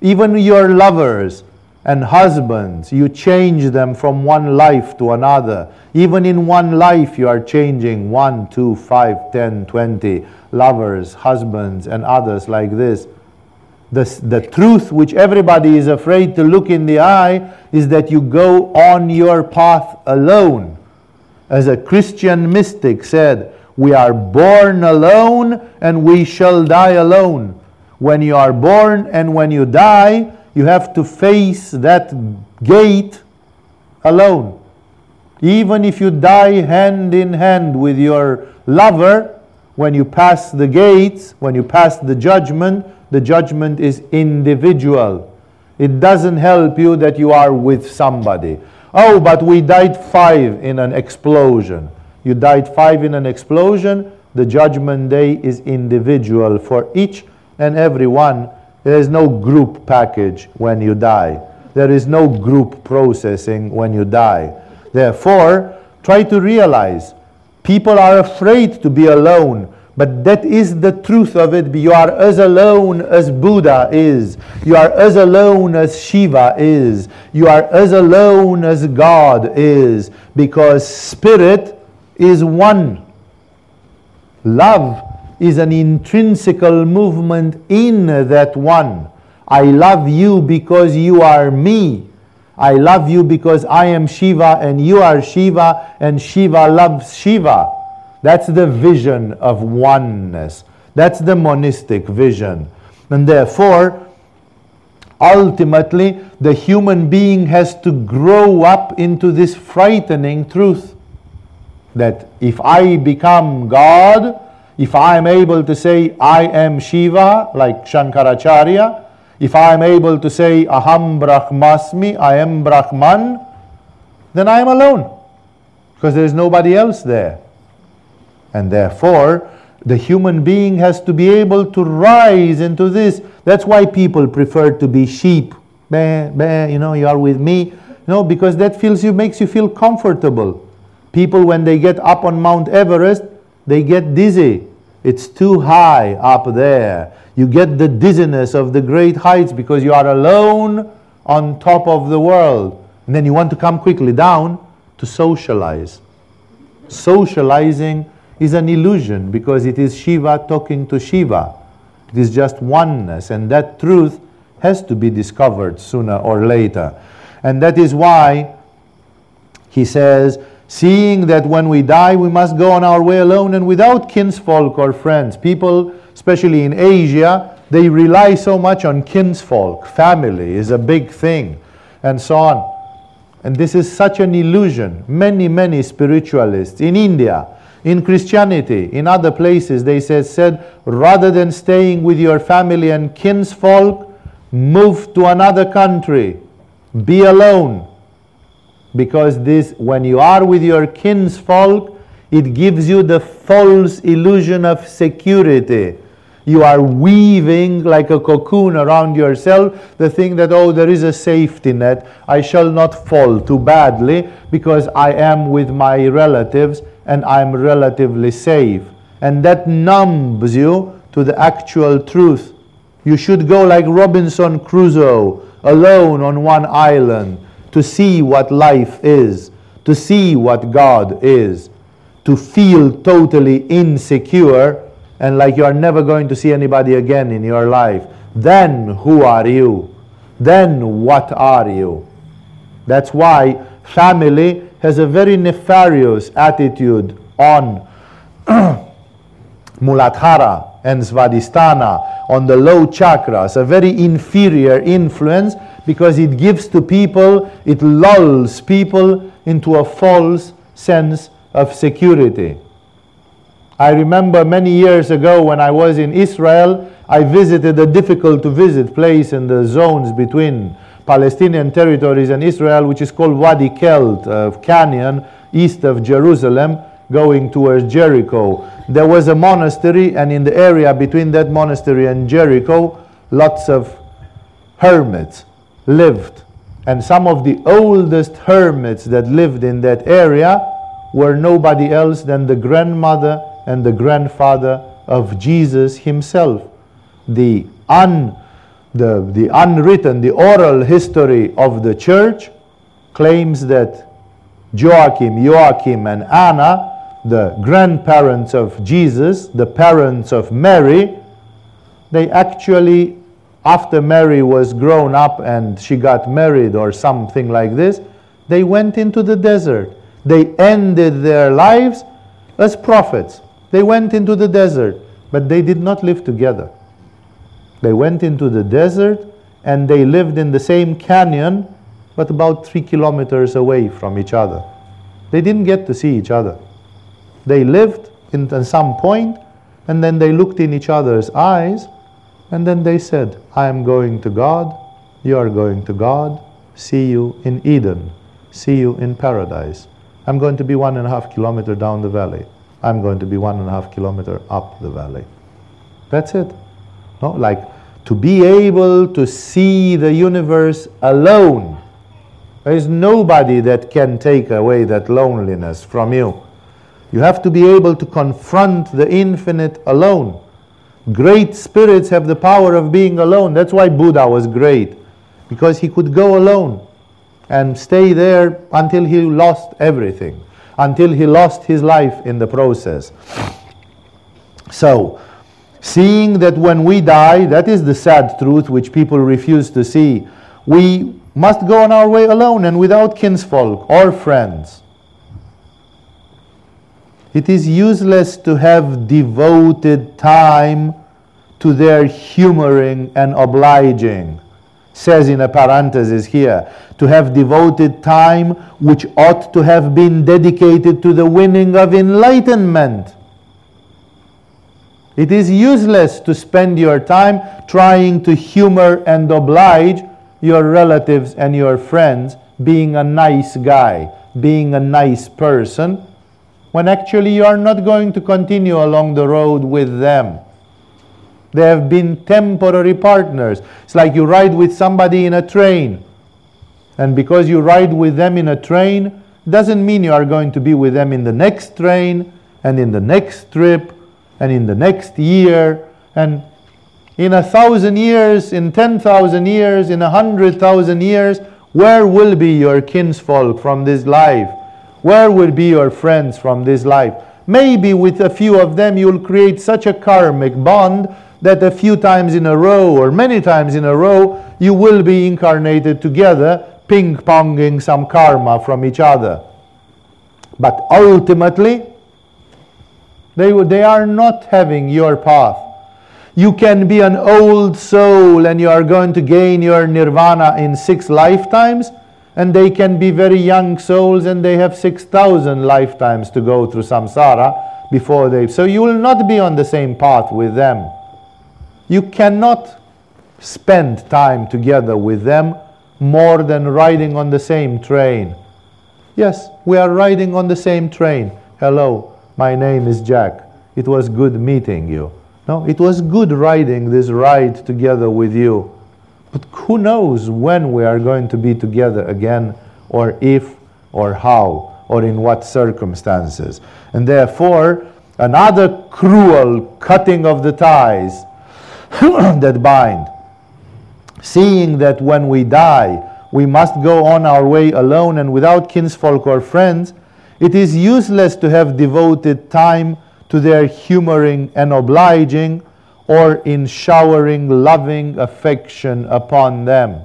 Even your lovers and husbands, you change them from one life to another. Even in one life, you are changing one, two, five, ten, twenty lovers, husbands, and others like this. The, the truth which everybody is afraid to look in the eye is that you go on your path alone as a Christian mystic said, we are born alone and we shall die alone. When you are born and when you die, you have to face that gate alone. Even if you die hand in hand with your lover, when you pass the gates, when you pass the judgment, the judgment is individual. It doesn't help you that you are with somebody. Oh, but we died five in an explosion. You died five in an explosion. The judgment day is individual for each and every one. There is no group package when you die. There is no group processing when you die. Therefore, try to realize people are afraid to be alone but that is the truth of it. You are as alone as Buddha is. You are as alone as Shiva is. You are as alone as God is. Because spirit is one. Love is an intrinsical movement in that one. I love you because you are me. I love you because I am Shiva and you are Shiva and Shiva loves Shiva. That's the vision of oneness. That's the monistic vision. And therefore, ultimately, the human being has to grow up into this frightening truth that if I become God, if I am able to say I am Shiva, like Shankaracharya, if I am able to say Aham Brahmasmi, I am Brahman, then I am alone because there is nobody else there. And therefore, the human being has to be able to rise into this. That's why people prefer to be sheep. Bah, bah, you know, you are with me. No, because that feels you makes you feel comfortable. People when they get up on Mount Everest, they get dizzy. It's too high up there. You get the dizziness of the great heights because you are alone on top of the world. And then you want to come quickly down to socialize. Socializing is an illusion because it is Shiva talking to Shiva. It is just oneness, and that truth has to be discovered sooner or later. And that is why he says, seeing that when we die we must go on our way alone and without kinsfolk or friends. People, especially in Asia, they rely so much on kinsfolk. Family is a big thing, and so on. And this is such an illusion. Many, many spiritualists in India, in Christianity, in other places, they said, said rather than staying with your family and kinsfolk, move to another country, be alone. Because this, when you are with your kinsfolk, it gives you the false illusion of security you are weaving like a cocoon around yourself the thing that, oh, there is a safety net. I shall not fall too badly because I am with my relatives and I'm relatively safe. And that numbs you to the actual truth. You should go like Robinson Crusoe, alone on one island, to see what life is, to see what God is, to feel totally insecure and like you are never going to see anybody again in your life, then who are you? Then what are you? That's why family has a very nefarious attitude on Muladhara and Svadhisthana, on the low chakras, a very inferior influence because it gives to people, it lulls people into a false sense of security. I remember many years ago when I was in Israel, I visited a difficult to visit place in the zones between Palestinian territories and Israel, which is called Wadi Kelt, a canyon east of Jerusalem, going towards Jericho. There was a monastery, and in the area between that monastery and Jericho, lots of hermits lived. And some of the oldest hermits that lived in that area were nobody else than the grandmother and the grandfather of Jesus himself. The, un, the, the unwritten, the oral history of the church claims that Joachim, Joachim, and Anna, the grandparents of Jesus, the parents of Mary, they actually, after Mary was grown up and she got married or something like this, they went into the desert. They ended their lives as prophets. They went into the desert, but they did not live together. They went into the desert and they lived in the same canyon, but about three kilometers away from each other. They didn't get to see each other. They lived in, at some point, and then they looked in each other's eyes, and then they said, I am going to God, you are going to God, see you in Eden, see you in paradise. I'm going to be one and a half kilometer down the valley. I'm going to be one and a half kilometer up the valley. That's it. No, like to be able to see the universe alone. There is nobody that can take away that loneliness from you. You have to be able to confront the infinite alone. Great spirits have the power of being alone. That's why Buddha was great, because he could go alone and stay there until he lost everything until he lost his life in the process. So, seeing that when we die, that is the sad truth which people refuse to see, we must go on our way alone and without kinsfolk or friends. It is useless to have devoted time to their humoring and obliging says in a parenthesis here, to have devoted time which ought to have been dedicated to the winning of enlightenment. It is useless to spend your time trying to humor and oblige your relatives and your friends, being a nice guy, being a nice person, when actually you are not going to continue along the road with them. They have been temporary partners. It's like you ride with somebody in a train. And because you ride with them in a train, doesn't mean you are going to be with them in the next train and in the next trip and in the next year. And in a thousand years, in 10,000 years, in a hundred thousand years, where will be your kinsfolk from this life? Where will be your friends from this life? Maybe with a few of them you'll create such a karmic bond that a few times in a row or many times in a row you will be incarnated together, ping ponging some karma from each other. But ultimately, they, they are not having your path. You can be an old soul and you are going to gain your nirvana in six lifetimes, and they can be very young souls and they have 6,000 lifetimes to go through samsara before they. So you will not be on the same path with them. You cannot spend time together with them more than riding on the same train. Yes, we are riding on the same train. Hello, my name is Jack. It was good meeting you. No, it was good riding this ride together with you. But who knows when we are going to be together again, or if, or how, or in what circumstances. And therefore, another cruel cutting of the ties that bind. Seeing that when we die, we must go on our way alone and without kinsfolk or friends, it is useless to have devoted time to their humoring and obliging, or in showering loving affection upon them.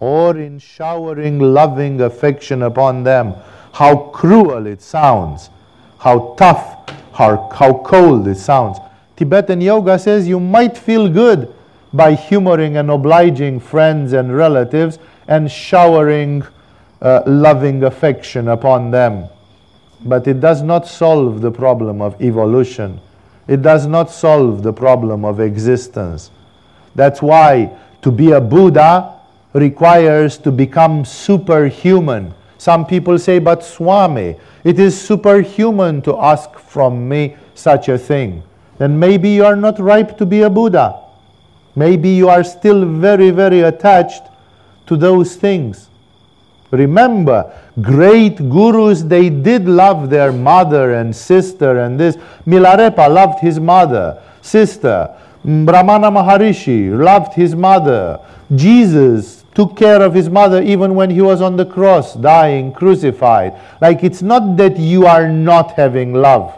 Or in showering loving affection upon them. How cruel it sounds, how tough, how, how cold it sounds. Tibetan yoga says you might feel good by humoring and obliging friends and relatives and showering uh, loving affection upon them but it does not solve the problem of evolution. It does not solve the problem of existence. That's why to be a Buddha requires to become superhuman. Some people say, but Swami, it is superhuman to ask from me such a thing. Then maybe you are not ripe to be a Buddha. Maybe you are still very, very attached to those things. Remember, great gurus, they did love their mother and sister and this. Milarepa loved his mother, sister. Ramana Maharishi loved his mother. Jesus took care of his mother even when he was on the cross, dying, crucified. Like it's not that you are not having love.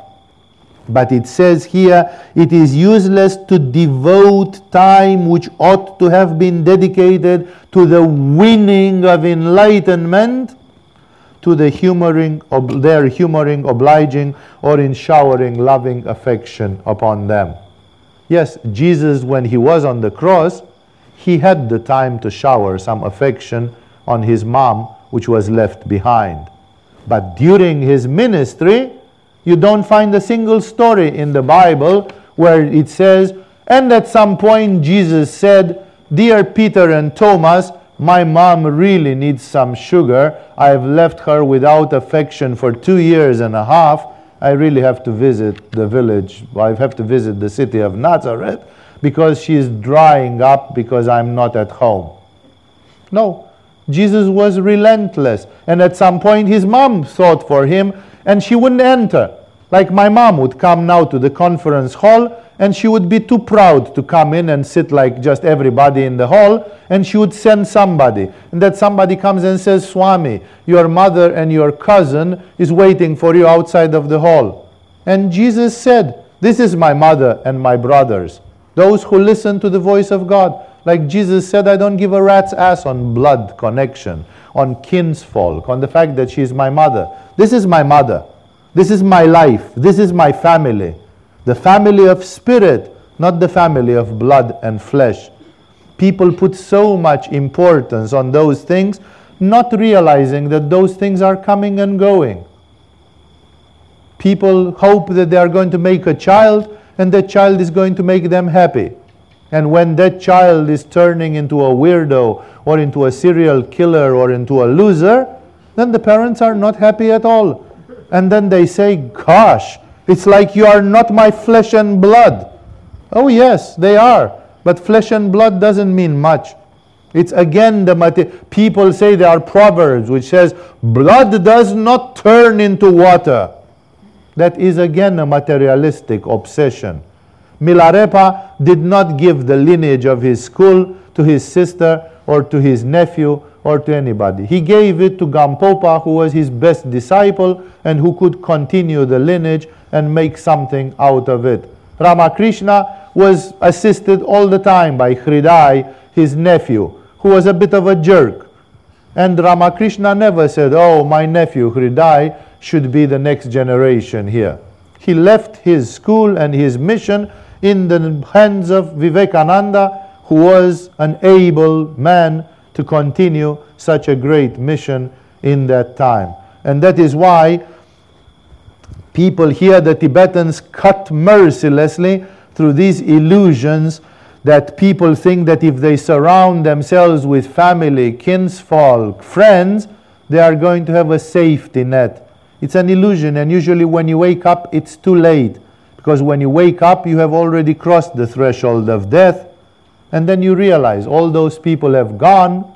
But it says here, it is useless to devote time which ought to have been dedicated to the winning of enlightenment, to the humoring, ob- their humoring, obliging, or in showering loving affection upon them. Yes, Jesus, when he was on the cross, he had the time to shower some affection on his mom, which was left behind. But during his ministry, you don't find a single story in the Bible where it says, and at some point Jesus said, Dear Peter and Thomas, my mom really needs some sugar. I have left her without affection for two years and a half. I really have to visit the village. I have to visit the city of Nazareth because she is drying up because I'm not at home. No, Jesus was relentless. And at some point, his mom thought for him and she wouldn't enter. Like my mom would come now to the conference hall and she would be too proud to come in and sit like just everybody in the hall and she would send somebody. And that somebody comes and says swami your mother and your cousin is waiting for you outside of the hall. And jesus said this is my mother and my brothers those who listen to the voice of god like jesus said i don't give a rat's ass on blood connection on kinsfolk on the fact that she is my mother this is my mother this is my life. This is my family. The family of spirit, not the family of blood and flesh. People put so much importance on those things, not realizing that those things are coming and going. People hope that they are going to make a child and that child is going to make them happy. And when that child is turning into a weirdo or into a serial killer or into a loser, then the parents are not happy at all and then they say, Gosh, it's like you are not my flesh and blood. Oh, yes, they are. But flesh and blood doesn't mean much. It's again the mater- people say there are proverbs which says blood does not turn into water. That is again a materialistic obsession. Milarepa did not give the lineage of his school to his sister or to his nephew or to anybody. He gave it to Gampopa, who was his best disciple and who could continue the lineage and make something out of it. Ramakrishna was assisted all the time by Hriday, his nephew, who was a bit of a jerk. And Ramakrishna never said, Oh, my nephew Hriday should be the next generation here. He left his school and his mission in the hands of Vivekananda, who was an able man to continue such a great mission in that time. And that is why people here, the Tibetans, cut mercilessly through these illusions that people think that if they surround themselves with family, kinsfolk, friends, they are going to have a safety net. It's an illusion, and usually when you wake up, it's too late. Because when you wake up, you have already crossed the threshold of death, and then you realize all those people have gone,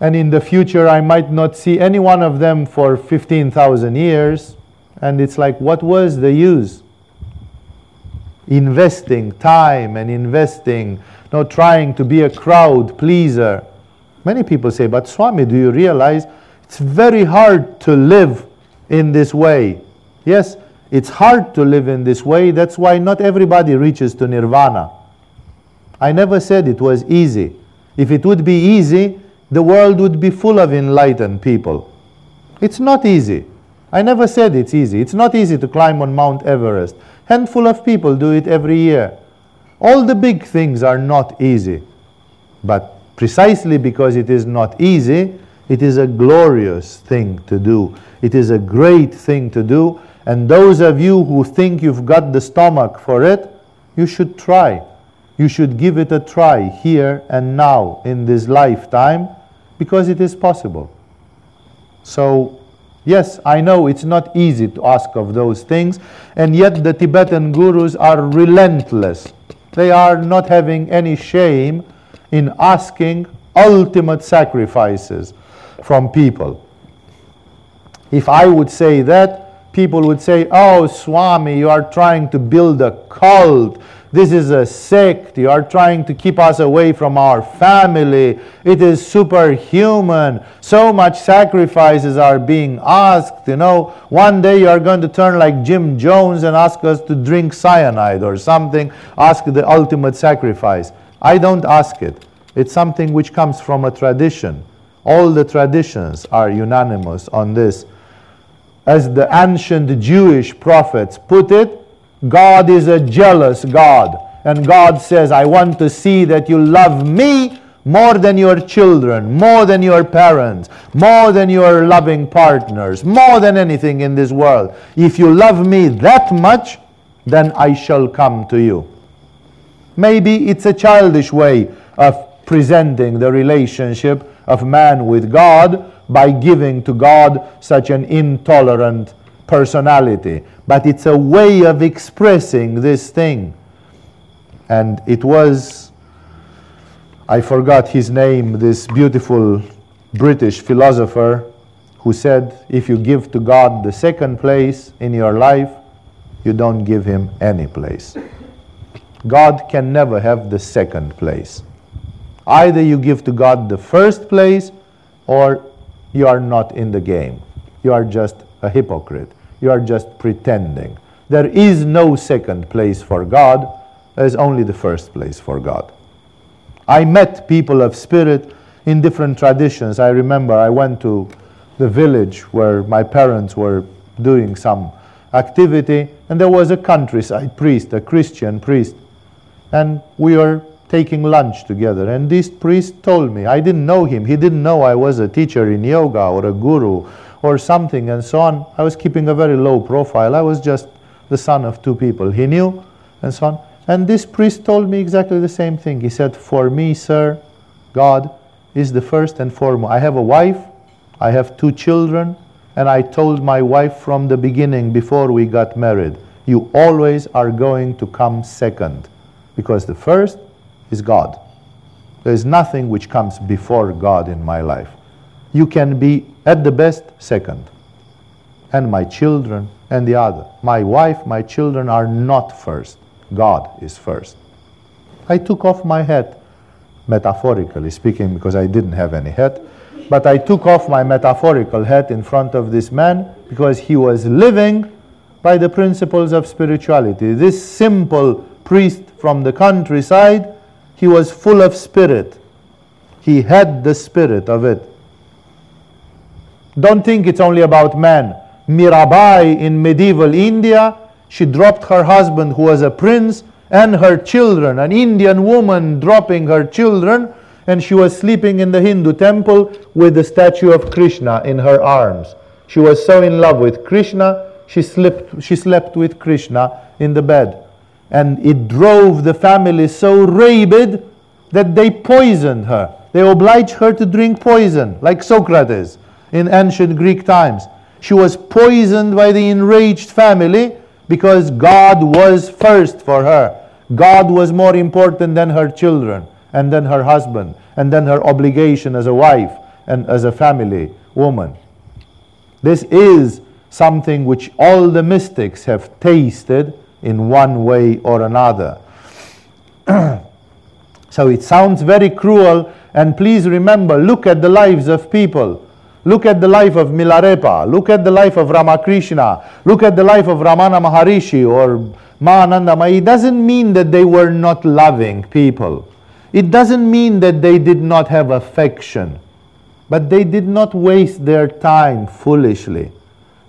and in the future, I might not see any one of them for 15,000 years. And it's like, what was the use? Investing time and investing, not trying to be a crowd pleaser. Many people say, but Swami, do you realize it's very hard to live in this way? Yes, it's hard to live in this way. That's why not everybody reaches to nirvana. I never said it was easy. If it would be easy, the world would be full of enlightened people. It's not easy. I never said it's easy. It's not easy to climb on Mount Everest. Handful of people do it every year. All the big things are not easy. But precisely because it is not easy, it is a glorious thing to do. It is a great thing to do. And those of you who think you've got the stomach for it, you should try. You should give it a try here and now in this lifetime because it is possible. So, yes, I know it's not easy to ask of those things, and yet the Tibetan gurus are relentless. They are not having any shame in asking ultimate sacrifices from people. If I would say that, people would say, Oh, Swami, you are trying to build a cult. This is a sect. You are trying to keep us away from our family. It is superhuman. So much sacrifices are being asked. You know, one day you are going to turn like Jim Jones and ask us to drink cyanide or something. Ask the ultimate sacrifice. I don't ask it. It's something which comes from a tradition. All the traditions are unanimous on this. As the ancient Jewish prophets put it, God is a jealous God. And God says, I want to see that you love me more than your children, more than your parents, more than your loving partners, more than anything in this world. If you love me that much, then I shall come to you. Maybe it's a childish way of presenting the relationship of man with God by giving to God such an intolerant personality, but it's a way of expressing this thing. And it was, I forgot his name, this beautiful British philosopher who said, if you give to God the second place in your life, you don't give him any place. God can never have the second place. Either you give to God the first place or you are not in the game. You are just a hypocrite. You are just pretending. There is no second place for God, there is only the first place for God. I met people of spirit in different traditions. I remember I went to the village where my parents were doing some activity, and there was a countryside priest, a Christian priest, and we were taking lunch together. And this priest told me, I didn't know him, he didn't know I was a teacher in yoga or a guru or something and so on. I was keeping a very low profile. I was just the son of two people. He knew and so on. And this priest told me exactly the same thing. He said, For me, sir, God is the first and foremost. I have a wife, I have two children, and I told my wife from the beginning, before we got married, you always are going to come second, because the first is God. There is nothing which comes before God in my life. You can be at the best, second. And my children and the other. My wife, my children are not first. God is first. I took off my hat, metaphorically speaking, because I didn't have any hat. But I took off my metaphorical hat in front of this man because he was living by the principles of spirituality. This simple priest from the countryside, he was full of spirit. He had the spirit of it. Don't think it's only about man. Mirabai in medieval India, she dropped her husband, who was a prince, and her children, an Indian woman dropping her children, and she was sleeping in the Hindu temple with the statue of Krishna in her arms. She was so in love with Krishna, she slept, she slept with Krishna in the bed. And it drove the family so rabid that they poisoned her. They obliged her to drink poison, like Socrates in ancient Greek times. She was poisoned by the enraged family because God was first for her. God was more important than her children and then her husband and then her obligation as a wife and as a family woman. This is something which all the mystics have tasted in one way or another. so it sounds very cruel, and please remember look at the lives of people. Look at the life of Milarepa. Look at the life of Ramakrishna. Look at the life of Ramana Maharishi or Mahananda. It doesn't mean that they were not loving people. It doesn't mean that they did not have affection. But they did not waste their time foolishly.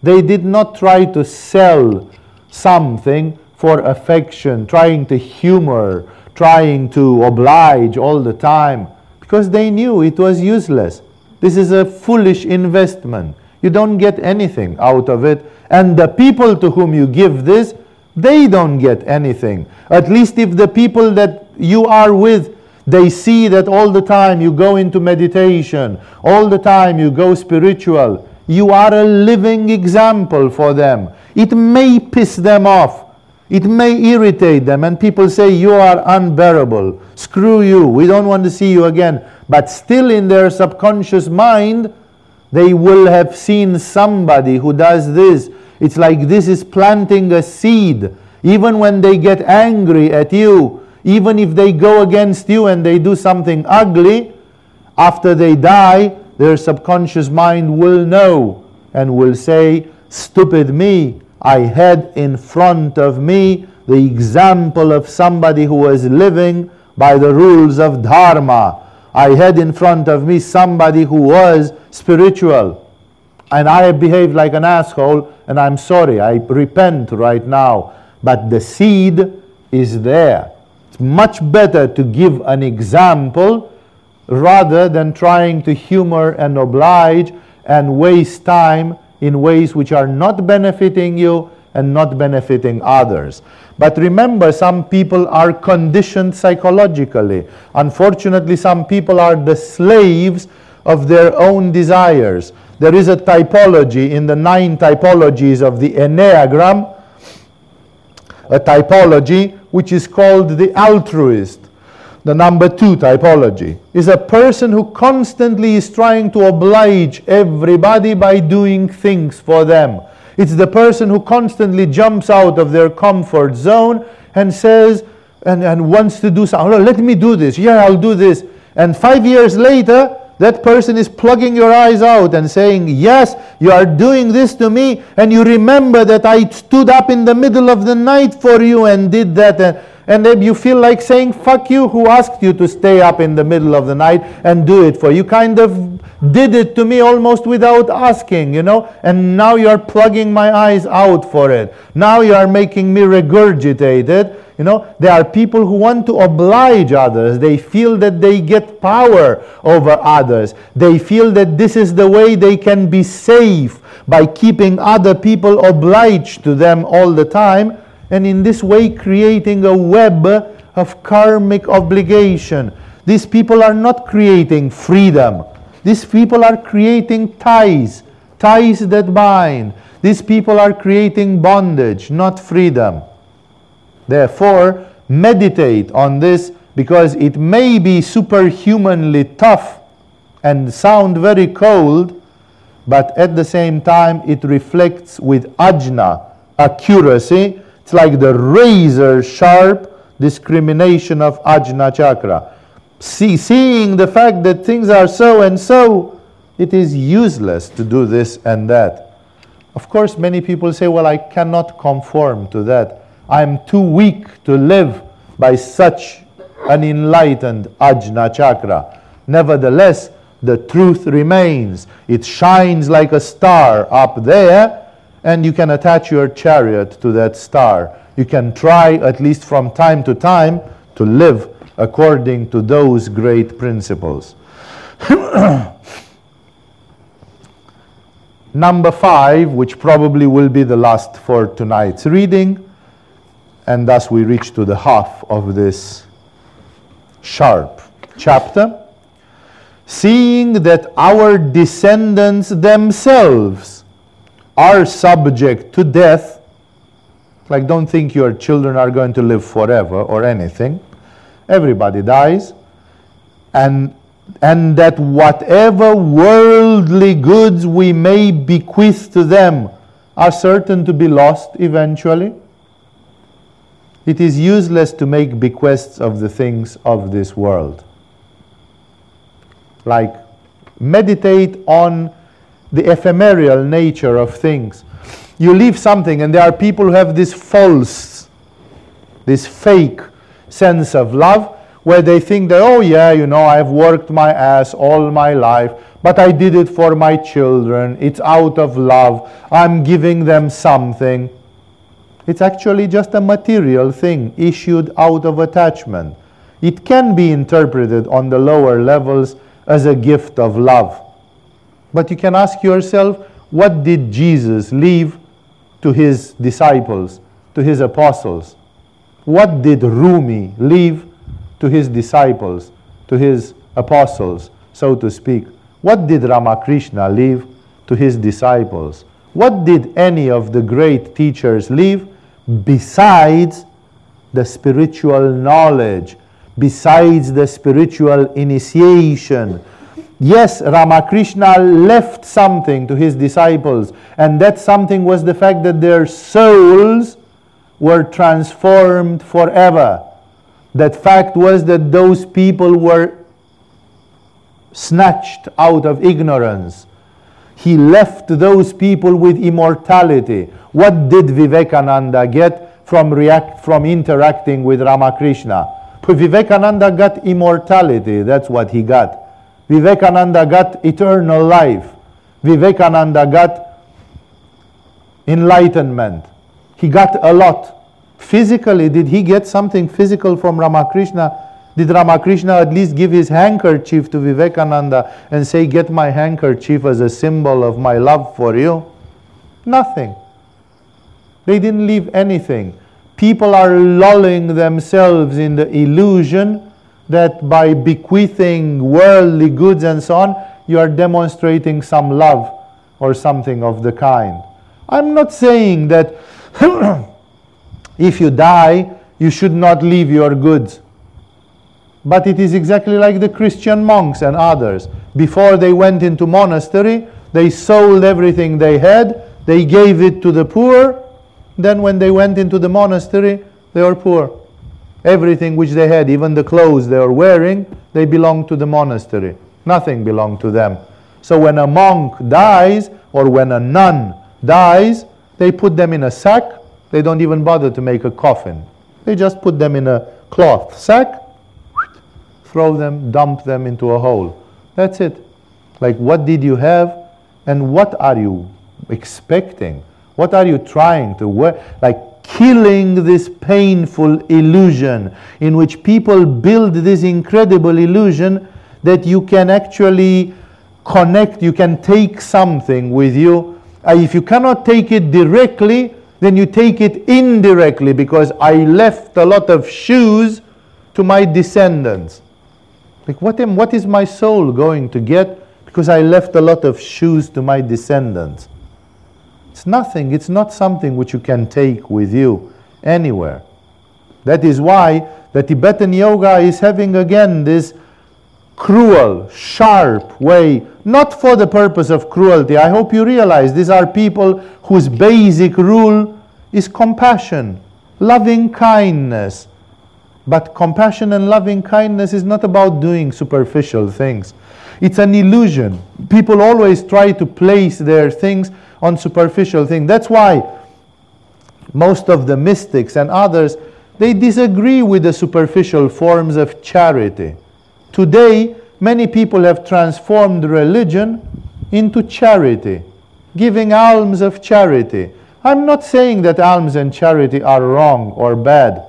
They did not try to sell something for affection, trying to humor, trying to oblige all the time, because they knew it was useless. This is a foolish investment. You don't get anything out of it. And the people to whom you give this, they don't get anything. At least if the people that you are with, they see that all the time you go into meditation, all the time you go spiritual, you are a living example for them. It may piss them off. It may irritate them, and people say, You are unbearable. Screw you. We don't want to see you again but still in their subconscious mind, they will have seen somebody who does this. It's like this is planting a seed. Even when they get angry at you, even if they go against you and they do something ugly, after they die, their subconscious mind will know and will say, Stupid me, I had in front of me the example of somebody who was living by the rules of Dharma I had in front of me somebody who was spiritual. And I behaved like an asshole, and I'm sorry. I repent right now. But the seed is there. It's much better to give an example rather than trying to humor and oblige and waste time in ways which are not benefiting you and not benefiting others. But remember, some people are conditioned psychologically. Unfortunately, some people are the slaves of their own desires. There is a typology in the nine typologies of the Enneagram, a typology which is called the altruist. The number two typology is a person who constantly is trying to oblige everybody by doing things for them. It's the person who constantly jumps out of their comfort zone and says, and, and wants to do something. Oh, let me do this. Yeah, I'll do this. And five years later, that person is plugging your eyes out and saying, Yes, you are doing this to me. And you remember that I stood up in the middle of the night for you and did that. And, and then you feel like saying, fuck you, who asked you to stay up in the middle of the night and do it for you? kind of did it to me almost without asking, you know, and now you're plugging my eyes out for it. Now you are making me regurgitate it. You know, there are people who want to oblige others. They feel that they get power over others. They feel that this is the way they can be safe by keeping other people obliged to them all the time and in this way creating a web of karmic obligation. These people are not creating freedom. These people are creating ties, ties that bind. These people are creating bondage, not freedom. Therefore, meditate on this because it may be superhumanly tough and sound very cold, but at the same time it reflects with ajna, accuracy, It's like the razor sharp discrimination of Ajna Chakra. See, seeing the fact that things are so and so, it is useless to do this and that. Of course, many people say, Well, I cannot conform to that. I'm too weak to live by such an enlightened Ajna Chakra. Nevertheless, the truth remains. It shines like a star up there and you can attach your chariot to that star. You can try, at least from time to time, to live according to those great principles. Number five, which probably will be the last for tonight's reading, and thus we reach to the half of this sharp chapter. Seeing that our descendants themselves are subject to death, like don't think your children are going to live forever or anything. Everybody dies. And, and that whatever worldly goods we may bequeath to them are certain to be lost eventually. It is useless to make bequests of the things of this world. Like, meditate on the ephemeral nature of things. You leave something, and there are people who have this false, this fake sense of love where they think that, oh, yeah, you know, I've worked my ass all my life, but I did it for my children. It's out of love. I'm giving them something. It's actually just a material thing issued out of attachment. It can be interpreted on the lower levels as a gift of love. But you can ask yourself, what did Jesus leave to his disciples, to his apostles? What did Rumi leave to his disciples, to his apostles, so to speak? What did Ramakrishna leave to his disciples? What did any of the great teachers leave besides the spiritual knowledge, besides the spiritual initiation, Yes, Ramakrishna left something to his disciples, and that something was the fact that their souls were transformed forever. That fact was that those people were snatched out of ignorance. He left those people with immortality. What did Vivekananda get from, react, from interacting with Ramakrishna? Vivekananda got immortality, that's what he got. Vivekananda got eternal life. Vivekananda got enlightenment. He got a lot. Physically, did he get something physical from Ramakrishna? Did Ramakrishna at least give his handkerchief to Vivekananda and say, Get my handkerchief as a symbol of my love for you? Nothing. They didn't leave anything. People are lulling themselves in the illusion that by bequeathing worldly goods and so on, you are demonstrating some love or something of the kind. I'm not saying that if you die, you should not leave your goods. But it is exactly like the Christian monks and others. Before they went into monastery, they sold everything they had, they gave it to the poor. Then when they went into the monastery, they were poor. Everything which they had, even the clothes they were wearing, they belonged to the monastery. Nothing belonged to them. So when a monk dies, or when a nun dies, they put them in a sack. They don't even bother to make a coffin. They just put them in a cloth sack, throw them, dump them into a hole. That's it. Like, what did you have, and what are you expecting? What are you trying to wear? Like, killing this painful illusion in which people build this incredible illusion that you can actually connect, you can take something with you. Uh, if you cannot take it directly, then you take it indirectly because I left a lot of shoes to my descendants. Like, what, am, what is my soul going to get because I left a lot of shoes to my descendants? It's nothing, it's not something which you can take with you anywhere. That is why the Tibetan yoga is having again this cruel, sharp way, not for the purpose of cruelty. I hope you realize these are people whose basic rule is compassion. loving kindness. But compassion and loving kindness is not about doing superficial things. It's an illusion. People always try to place their things on superficial things. That's why most of the mystics and others they disagree with the superficial forms of charity. Today, many people have transformed religion into charity, giving alms of charity. I'm not saying that alms and charity are wrong or bad,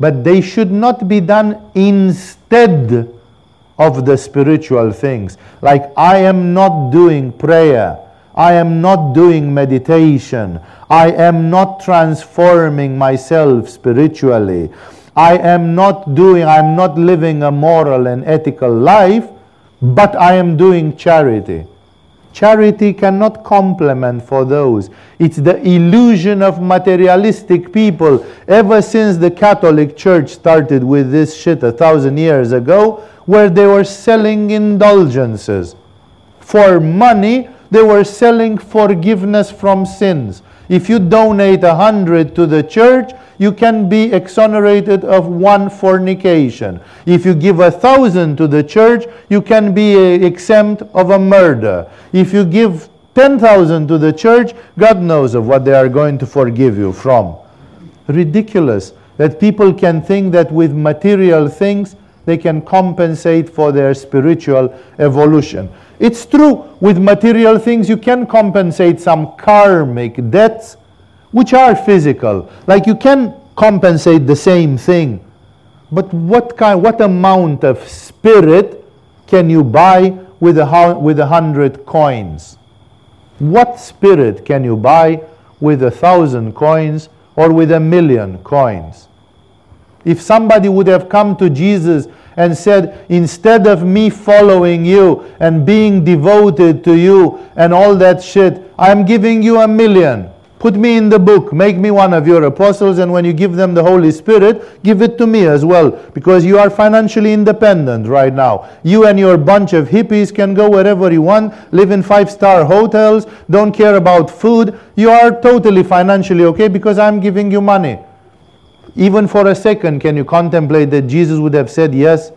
but they should not be done instead of the spiritual things. Like, I am not doing prayer I am not doing meditation. I am not transforming myself spiritually. I am not doing, I'm not living a moral and ethical life, but I am doing charity. Charity cannot complement for those. It's the illusion of materialistic people. Ever since the Catholic Church started with this shit a thousand years ago, where they were selling indulgences for money they were selling forgiveness from sins. If you donate a hundred to the church, you can be exonerated of one fornication. If you give a thousand to the church, you can be uh, exempt of a murder. If you give 10,000 to the church, God knows of what they are going to forgive you from. Ridiculous that people can think that with material things they can compensate for their spiritual evolution. It's true, with material things you can compensate some karmic debts which are physical. Like you can compensate the same thing. But what kind what amount of spirit can you buy with a with a hundred coins? What spirit can you buy with a thousand coins or with a million coins? If somebody would have come to Jesus and said, Instead of me following you and being devoted to you and all that shit, I'm giving you a million. Put me in the book, make me one of your apostles, and when you give them the Holy Spirit, give it to me as well, because you are financially independent right now. You and your bunch of hippies can go wherever you want, live in five star hotels, don't care about food. You are totally financially okay because I'm giving you money. Even for a second, can you contemplate that Jesus would have said yes?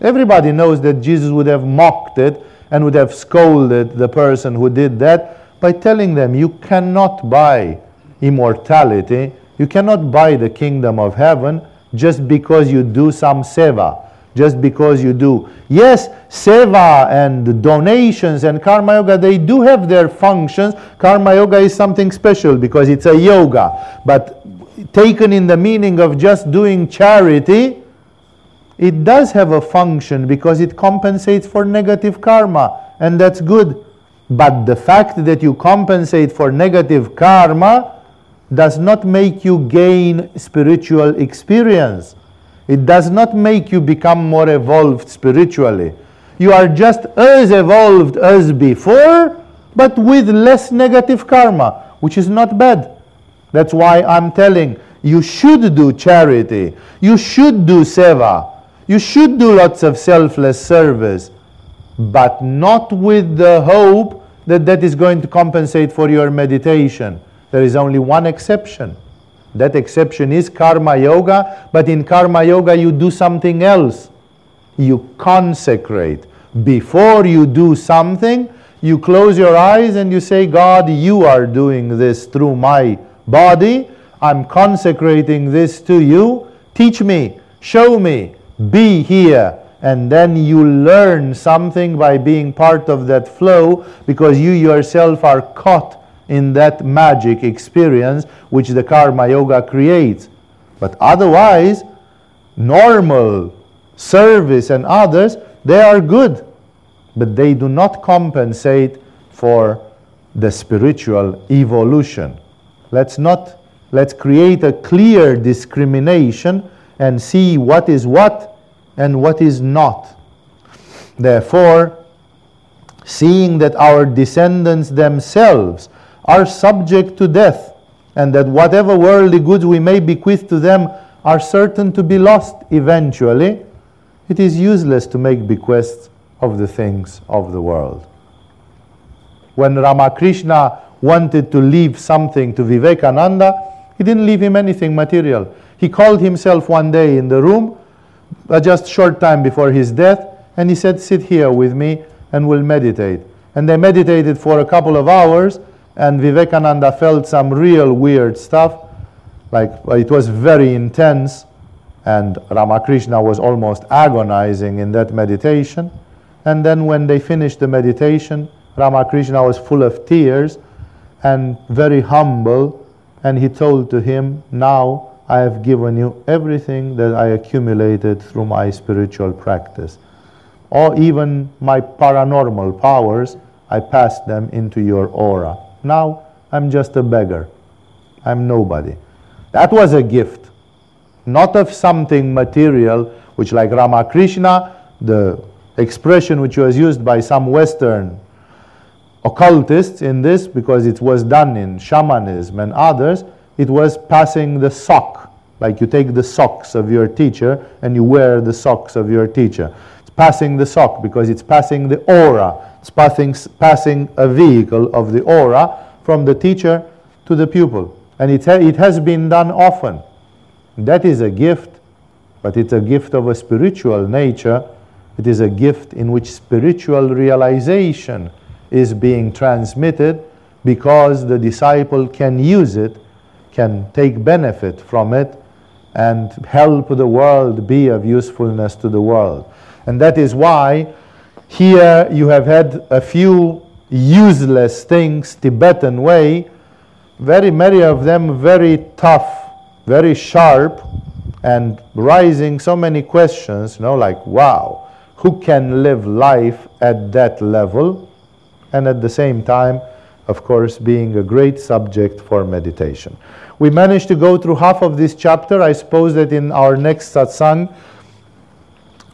Everybody knows that Jesus would have mocked it and would have scolded the person who did that by telling them, You cannot buy immortality, you cannot buy the kingdom of heaven just because you do some seva, just because you do. Yes, seva and donations and karma yoga, they do have their functions. Karma yoga is something special because it's a yoga. But taken in the meaning of just doing charity, it does have a function because it compensates for negative karma, and that's good. But the fact that you compensate for negative karma does not make you gain spiritual experience. It does not make you become more evolved spiritually. You are just as evolved as before, but with less negative karma, which is not bad. That's why I'm telling you should do charity. You should do seva. You should do lots of selfless service, but not with the hope that that is going to compensate for your meditation. There is only one exception. That exception is karma yoga, but in karma yoga you do something else. You consecrate. Before you do something, you close your eyes and you say, God, you are doing this through my body. I'm consecrating this to you. Teach me, show me, be here. And then you learn something by being part of that flow because you yourself are caught in that magic experience which the karma yoga creates. But otherwise, normal service and others, they are good, but they do not compensate for the spiritual evolution. Let's not let's create a clear discrimination and see what is what and what is not. Therefore, seeing that our descendants themselves are subject to death, and that whatever worldly goods we may bequeath to them are certain to be lost eventually, it is useless to make bequests of the things of the world. When Ramakrishna wanted to leave something to Vivekananda, He didn't leave him anything material. He called himself one day in the room, uh, just short time before his death, and he said, Sit here with me and we'll meditate. And they meditated for a couple of hours, and Vivekananda felt some real weird stuff. Like it was very intense, and Ramakrishna was almost agonizing in that meditation. And then when they finished the meditation, Ramakrishna was full of tears and very humble, and he told to him, Now I have given you everything that I accumulated through my spiritual practice. Or even my paranormal powers, I passed them into your aura. Now I'm just a beggar. I'm nobody. That was a gift, not of something material, which, like Ramakrishna, the expression which was used by some Western occultists in this, because it was done in shamanism and others, it was passing the sock. Like you take the socks of your teacher and you wear the socks of your teacher. It's passing the sock because it's passing the aura. It's passing, passing a vehicle of the aura from the teacher to the pupil. And it, ha- it has been done often. That is a gift, but it's a gift of a spiritual nature. It is a gift in which spiritual realization is being transmitted because the disciple can use it can take benefit from it and help the world be of usefulness to the world. And that is why here you have had a few useless things Tibetan way, very many of them very tough, very sharp, and raising so many questions, you know, like, wow, who can live life at that level? And at the same time, of course, being a great subject for meditation. We managed to go through half of this chapter. I suppose that in our next satsang,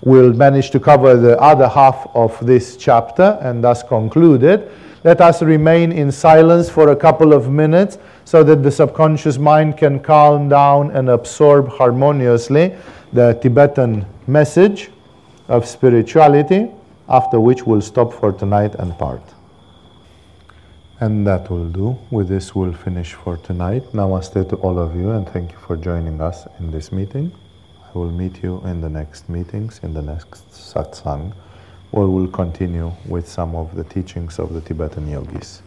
we'll manage to cover the other half of this chapter and thus conclude it. Let us remain in silence for a couple of minutes so that the subconscious mind can calm down and absorb harmoniously the Tibetan message of spirituality, after which we'll stop for tonight and part. And that will do. With this, we'll finish for tonight. Namaste to all of you, and thank you for joining us in this meeting. I will meet you in the next meetings, in the next satsang, where we'll continue with some of the teachings of the Tibetan yogis.